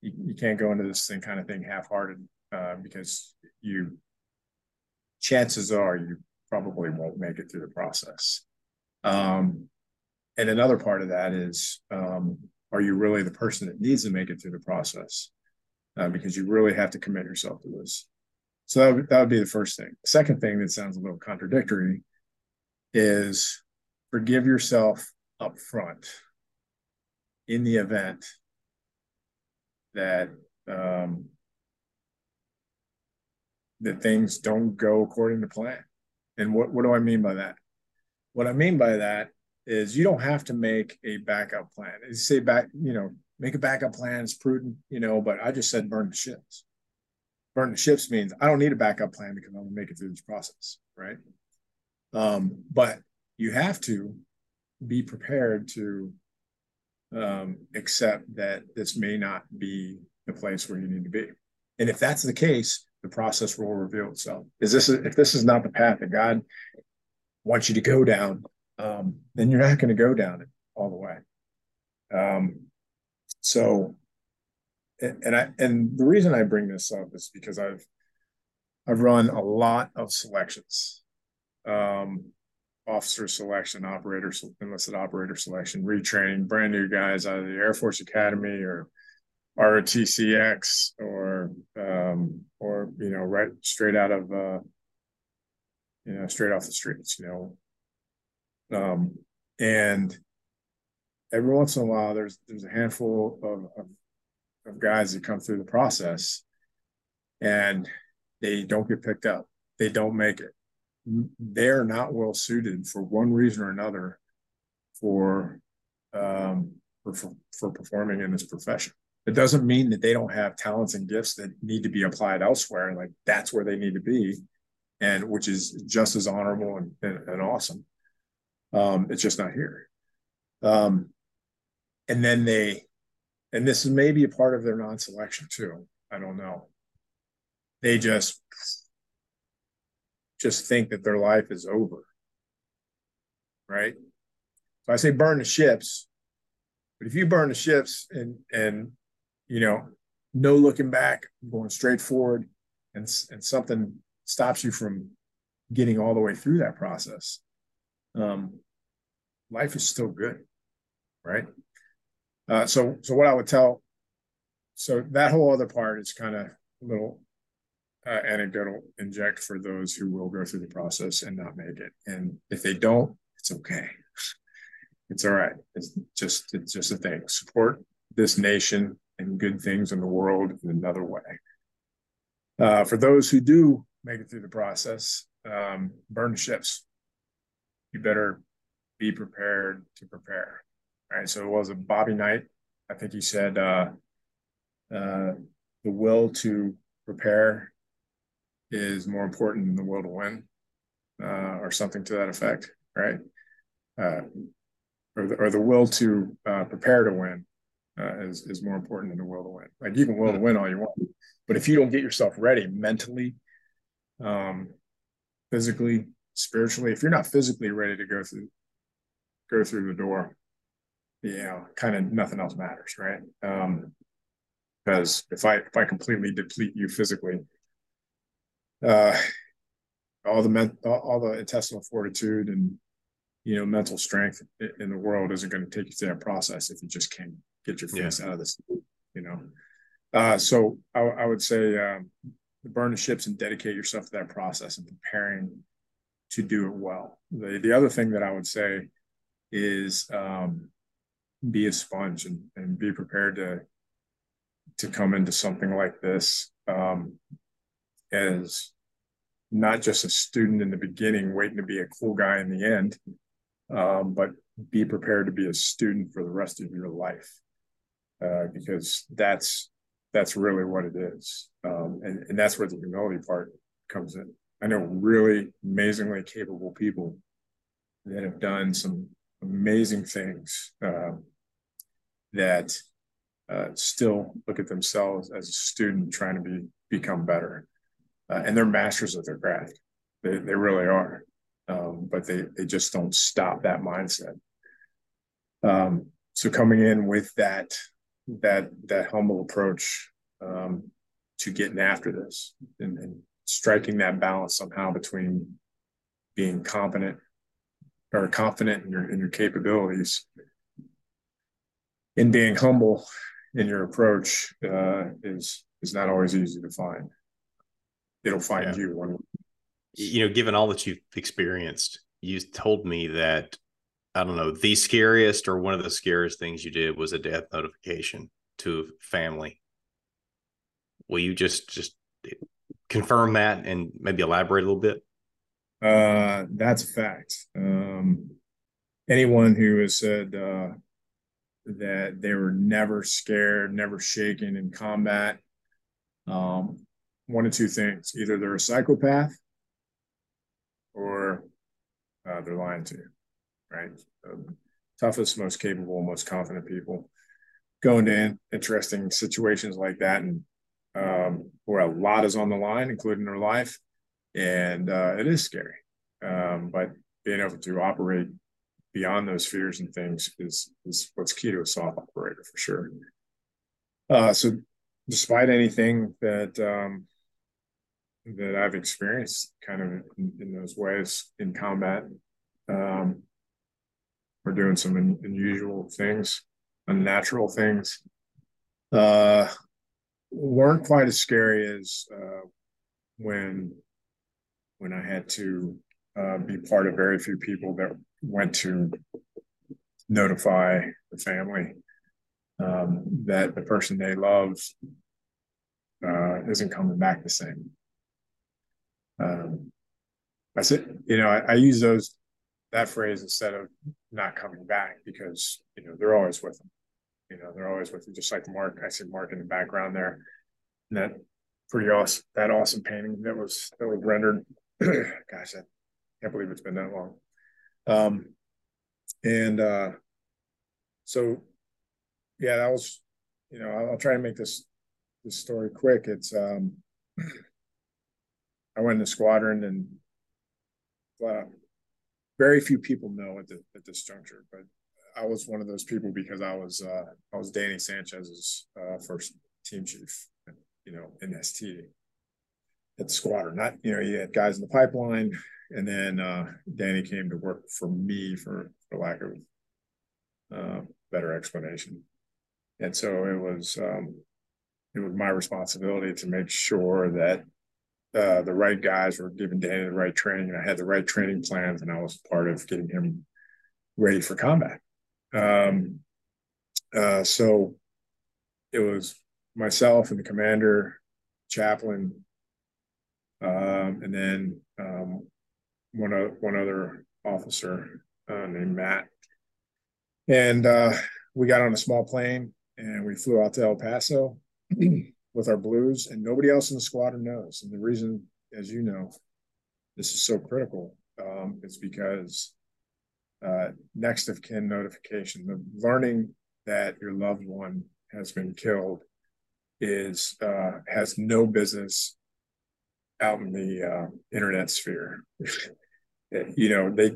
You, you can't go into this thing kind of thing half-hearted uh, because you chances are you probably won't make it through the process. Um, and another part of that is um, are you really the person that needs to make it through the process? Uh, because you really have to commit yourself to this. So that would, that would be the first thing. Second thing that sounds a little contradictory is forgive yourself up front in the event that um, that things don't go according to plan. And what, what do i mean by that? What i mean by that is you don't have to make a backup plan. You say back, you know, make a backup plan. It's prudent, you know, but I just said burn the ships. Burn the ships means I don't need a backup plan because I'm gonna make it through this process, right? Um, but you have to be prepared to um, accept that this may not be the place where you need to be. And if that's the case, the process will reveal itself. Is this if this is not the path that God wants you to go down, um, then you're not going to go down it all the way. Um, so, and, I and the reason I bring this up is because I've I've run a lot of selections, um, officer selection, operator enlisted operator selection, retraining brand new guys out of the Air Force Academy or ROTCX or um, or you know right straight out of uh, you know straight off the streets, you know um, and every once in a while, there's there's a handful of, of, of guys that come through the process, and they don't get picked up. They don't make it. They're not well suited for one reason or another for um, for, for performing in this profession. It doesn't mean that they don't have talents and gifts that need to be applied elsewhere. Like that's where they need to be, and which is just as honorable and, and, and awesome. Um, it's just not here. Um, and then they, and this is maybe a part of their non-selection too. I don't know. They just just think that their life is over. Right. So I say burn the ships. But if you burn the ships and and you know, no looking back, going straight forward, and and something stops you from getting all the way through that process, um, life is still good, right? Uh, so, so what I would tell, so that whole other part is kind of a little uh, anecdotal inject for those who will go through the process and not make it. And if they don't, it's okay. It's all right. It's just it's just a thing. Support this nation and good things in the world in another way. Uh, for those who do make it through the process, um, burn ships you better be prepared to prepare. Right. So it was a Bobby Knight. I think he said uh, uh, the will to prepare is more important than the will to win, uh, or something to that effect. Right. Uh, or, the, or the will to uh, prepare to win uh, is, is more important than the will to win. Like you can will to win all you want, but if you don't get yourself ready mentally, um, physically, spiritually, if you're not physically ready to go through go through the door, you know, kind of nothing else matters, right? Um, because if I if I completely deplete you physically, uh, all the men, all, the intestinal fortitude and you know mental strength in the world isn't going to take you through that process if you just can't get your face yeah. out of this, you know. Uh, so I, I would say um, burn the ships and dedicate yourself to that process and preparing to do it well. The the other thing that I would say is um, be a sponge and, and be prepared to to come into something like this um, as not just a student in the beginning waiting to be a cool guy in the end, um, but be prepared to be a student for the rest of your life uh, because that's that's really what it is, um, and and that's where the humility part comes in. I know really amazingly capable people that have done some amazing things uh, that uh, still look at themselves as a student trying to be become better, uh, and they're masters of their craft. They they really are, um, but they they just don't stop that mindset. Um, so coming in with that that that humble approach um, to getting after this and, and striking that balance somehow between being competent or confident in your in your capabilities and being humble in your approach uh, is is not always easy to find. It'll find yeah. you you know, given all that you've experienced, you told me that I don't know, the scariest or one of the scariest things you did was a death notification to family. Will you just just confirm that and maybe elaborate a little bit? Uh, that's a fact. Um, anyone who has said uh, that they were never scared, never shaken in combat, um, one of two things: either they're a psychopath or uh, they're lying to you. Right? Um, toughest, most capable, most confident people go into in- interesting situations like that and um, where a lot is on the line, including their life, and uh, it is scary. Um, but being able to operate beyond those fears and things is is what's key to a SOF operator for sure. Uh, so, despite anything that um, that I've experienced, kind of in, in those ways in combat, um, we're doing some un- unusual things, unnatural things. Uh, weren't quite as scary as uh, when when I had to uh, be part of very few people that went to notify the family um, that the person they love uh, isn't coming back the same. Um, I said, you know, I, I use those that phrase instead of not coming back because you know they're always with them you know, they're always with you, just like Mark. I see Mark in the background there. And that pretty awesome, that awesome painting that was that was rendered. Gosh, I can't believe it's been that long. Um, and uh, so, yeah, that was, you know, I'll, I'll try to make this this story quick. It's um, I went in the squadron and uh, very few people know at the at this juncture, but I was one of those people because I was uh, I was Danny Sanchez's uh, first team chief, you know, in ST at the squadron. Not you know, you had guys in the pipeline, and then uh, Danny came to work for me for for lack of uh, better explanation. And so it was um, it was my responsibility to make sure that uh, the right guys were giving Danny the right training, and I had the right training plans, and I was part of getting him ready for combat. Um, uh, so it was myself and the commander, chaplain, um, and then um, one uh, one other officer uh, named Matt. And uh, we got on a small plane and we flew out to El Paso with our blues, and nobody else in the squadron knows. And the reason, as you know, this is so critical um, is because uh, next of kin notification. The learning that your loved one has been killed is uh, has no business out in the uh, internet sphere. you know, they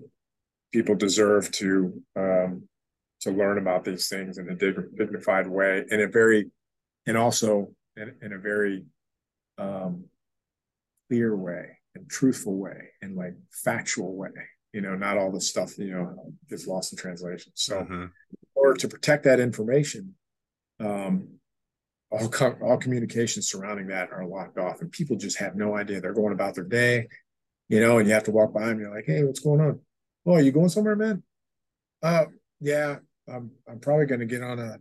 people deserve to um, to learn about these things in a dignified way, in a very, and also in, in a very um, clear way and truthful way and like factual way. You know, not all the stuff you know gets lost in translation. So, mm-hmm. in order to protect that information, um, all co- all communications surrounding that are locked off, and people just have no idea. They're going about their day, you know, and you have to walk by them. You're like, "Hey, what's going on? Oh, are you going somewhere, man? Uh, yeah, I'm. I'm probably going to get on a.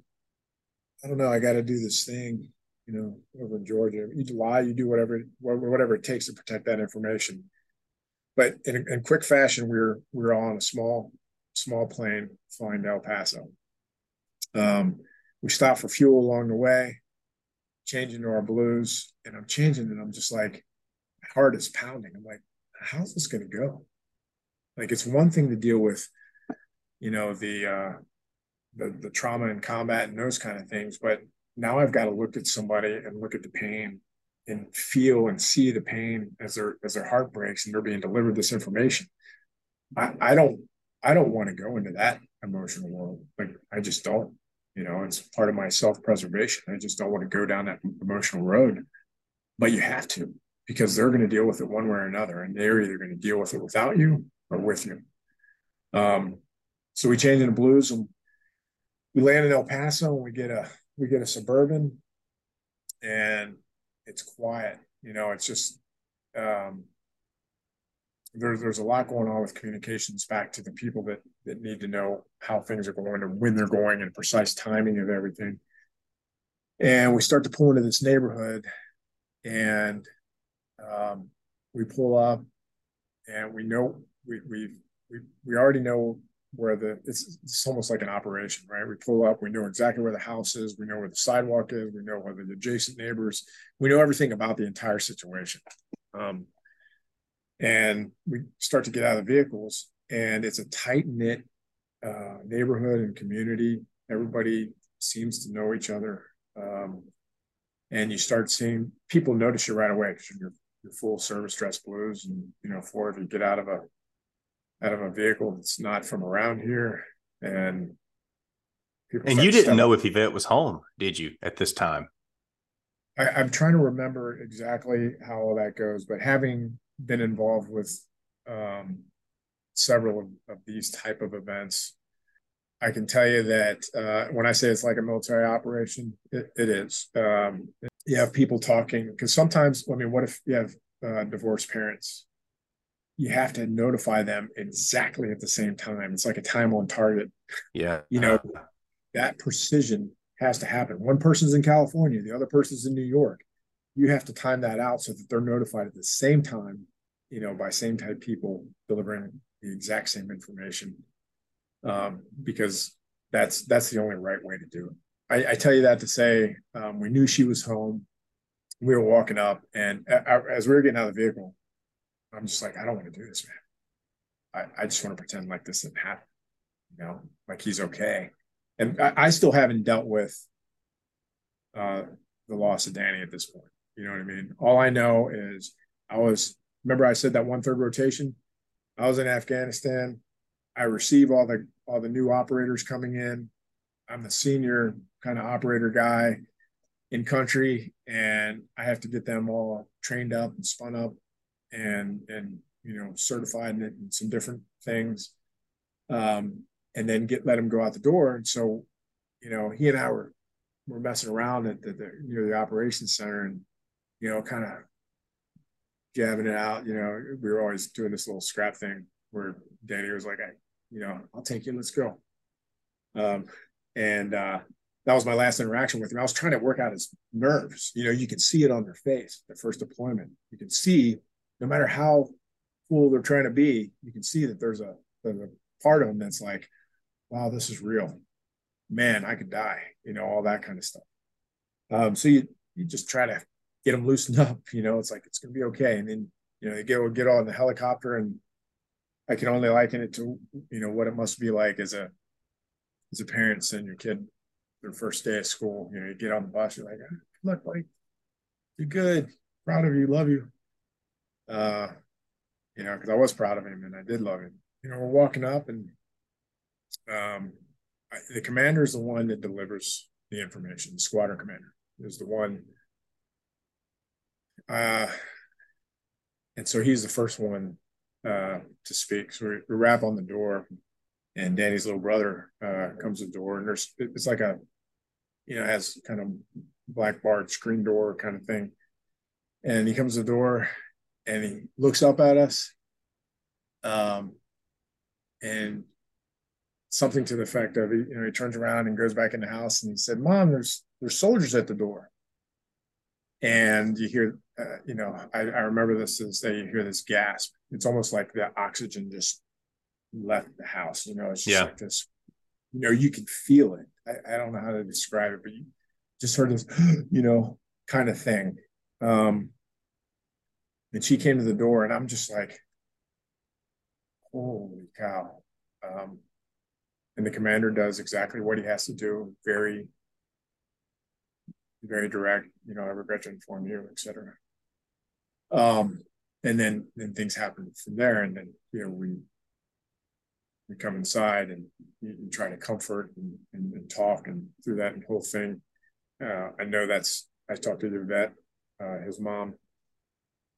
I don't know. I got to do this thing, you know, over in Georgia. You lie, you do whatever whatever it takes to protect that information. But in, in quick fashion, we we're we we're on a small small plane flying to El Paso. Um, we stopped for fuel along the way changing to our blues and I'm changing and I'm just like, my heart is pounding. I'm like, how's this going to go? Like, it's one thing to deal with, you know, the, uh, the, the trauma and combat and those kind of things. But now I've got to look at somebody and look at the pain and feel and see the pain as their, as their heart breaks and they're being delivered this information. I, I don't, I don't want to go into that emotional world. Like, I just don't you know it's part of my self-preservation i just don't want to go down that emotional road but you have to because they're going to deal with it one way or another and they're either going to deal with it without you or with you um, so we change into blues and we land in el paso and we get a we get a suburban and it's quiet you know it's just um, there's there's a lot going on with communications back to the people that that need to know how things are going and when they're going and precise timing of everything. And we start to pull into this neighborhood, and um, we pull up, and we know we we we we already know where the it's, it's almost like an operation, right? We pull up, we know exactly where the house is, we know where the sidewalk is, we know where the adjacent neighbors, we know everything about the entire situation. Um, and we start to get out of the vehicles and it's a tight knit uh, neighborhood and community everybody seems to know each other um, and you start seeing people notice you right away because you're, full service dress blues and you know for if you get out of a out of a vehicle that's not from around here and and you didn't know if Yvette was home, did you, at this time? I, am trying to remember exactly how all that goes, but having been involved with um, several of, of, these type of events. I can tell you that uh, when I say it's like a military operation, it, it is. Um, you have people talking because sometimes, I mean, what if you have uh, divorced parents? You have to notify them exactly at the same time. It's like a time on target. Yeah. You know, that precision has to happen. One person's in California, the other person's in New York. You have to time that out so that they're notified at the same time you know, by same type people delivering the exact same information, um, because that's that's the only right way to do it. I, I tell you that to say um, we knew she was home. We were walking up, and as we were getting out of the vehicle, I'm just like, I don't want to do this, man. I, I just want to pretend like this didn't happen, you know, like he's okay. And I, I still haven't dealt with uh, the loss of Danny at this point. You know what I mean? All I know is I was remember I said that one third rotation. I was in Afghanistan. I receive all the all the new operators coming in. I'm the senior kind of operator guy in country, and I have to get them all trained up and spun up, and and you know certifying it and some different things, um, and then get let him go out the door. And so, you know, he and I were were messing around at the, the know the operations center, and you know, kind of jabbing it out. You know, we were always doing this little scrap thing where Danny was like, "I, you know, I'll take you. Let's go." Um, and uh, that was my last interaction with him. I was trying to work out his nerves. You know, you can see it on their face. The first deployment, you can see, no matter how cool they're trying to be, you can see that there's a, there's a part of them that's like, "Wow, this is real." Man, I could die. You know, all that kind of stuff. Um, so you you just try to get them loosened up. You know, it's like it's going to be okay. And then you know they get get on the helicopter, and I can only liken it to you know what it must be like as a as a parent send your kid their first day of school. You know, you get on the bus, you're like, look, buddy, you're good, proud of you, love you. Uh, you know, because I was proud of him and I did love him. You know, we're walking up and um, I, the commander is the one that delivers the information. The squadron commander is the one. Uh, and so he's the first one uh, to speak. So we, we rap on the door, and Danny's little brother uh, comes to the door, and there's it's like a, you know, has kind of black barred screen door kind of thing, and he comes to the door, and he looks up at us, um, and something to the effect of, you know, he turns around and goes back in the house, and he said, "Mom, there's there's soldiers at the door," and you hear, uh, you know, I, I remember this as they hear this gasp. It's almost like the oxygen just left the house. You know, it's just yeah. like this. You know, you can feel it. I, I don't know how to describe it, but you just heard this, you know, kind of thing. Um, and she came to the door, and I'm just like, holy cow. Um, and the commander does exactly what he has to do, very, very direct, you know, I regret to inform you, etc. Um, and then then things happen from there, and then you know we we come inside and you try to comfort and, and, and, talk and through that whole thing. Uh, I know that's I talked to Yvette, uh, his mom,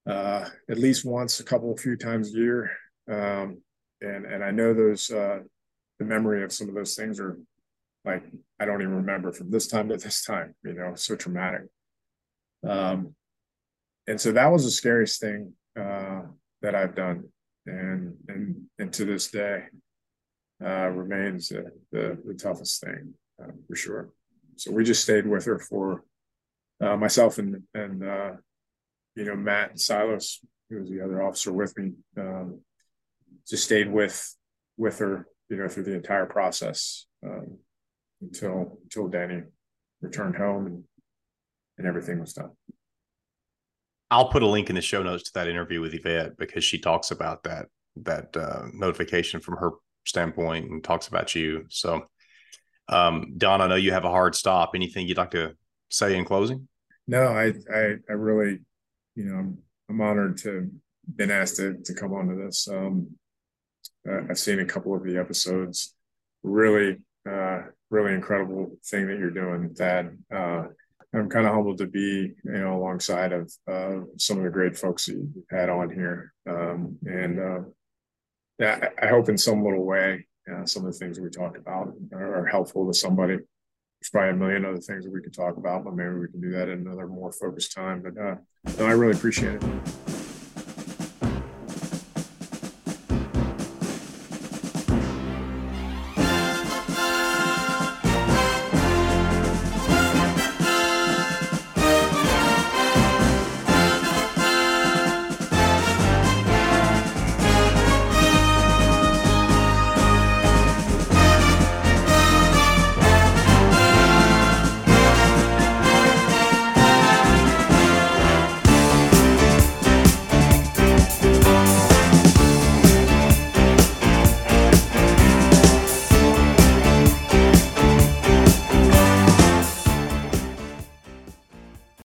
uh, at least once, a couple, a few times a year, um, and and I know those uh, the memory of some of those things are like I don't even remember from this time to this time. You know, so traumatic. Um, and so that was the scariest thing uh, that I've done, and and and to this day uh, remains the, the, the toughest thing uh, for sure. So we just stayed with her for uh, myself and and uh, you know Matt and Silos, who was the other officer with me, um, just stayed with with her you know through the entire process um, until until Danny returned home and and everything was done. I'll put a link in the show notes to that interview with Yvette because she talks about that that uh, notification from her standpoint and talks about you. So, um, Don, I know you have a hard stop. Anything you'd like to say in closing? No, I I, I really, you know, I'm, I'm honored to been asked to to come onto this. Um, uh, I've seen a couple of the episodes. Really, uh, really incredible thing that you're doing, Thad. Uh, I'm kind of humbled to be, you know, alongside of uh, some of the great folks that you've had on here. Um, and uh, yeah, I, hope in some little way, uh, some of the things we talk about are, helpful to somebody. There's probably a million other things that we could talk about, but maybe we can do that in another more focused time. But uh, no, I really appreciate it.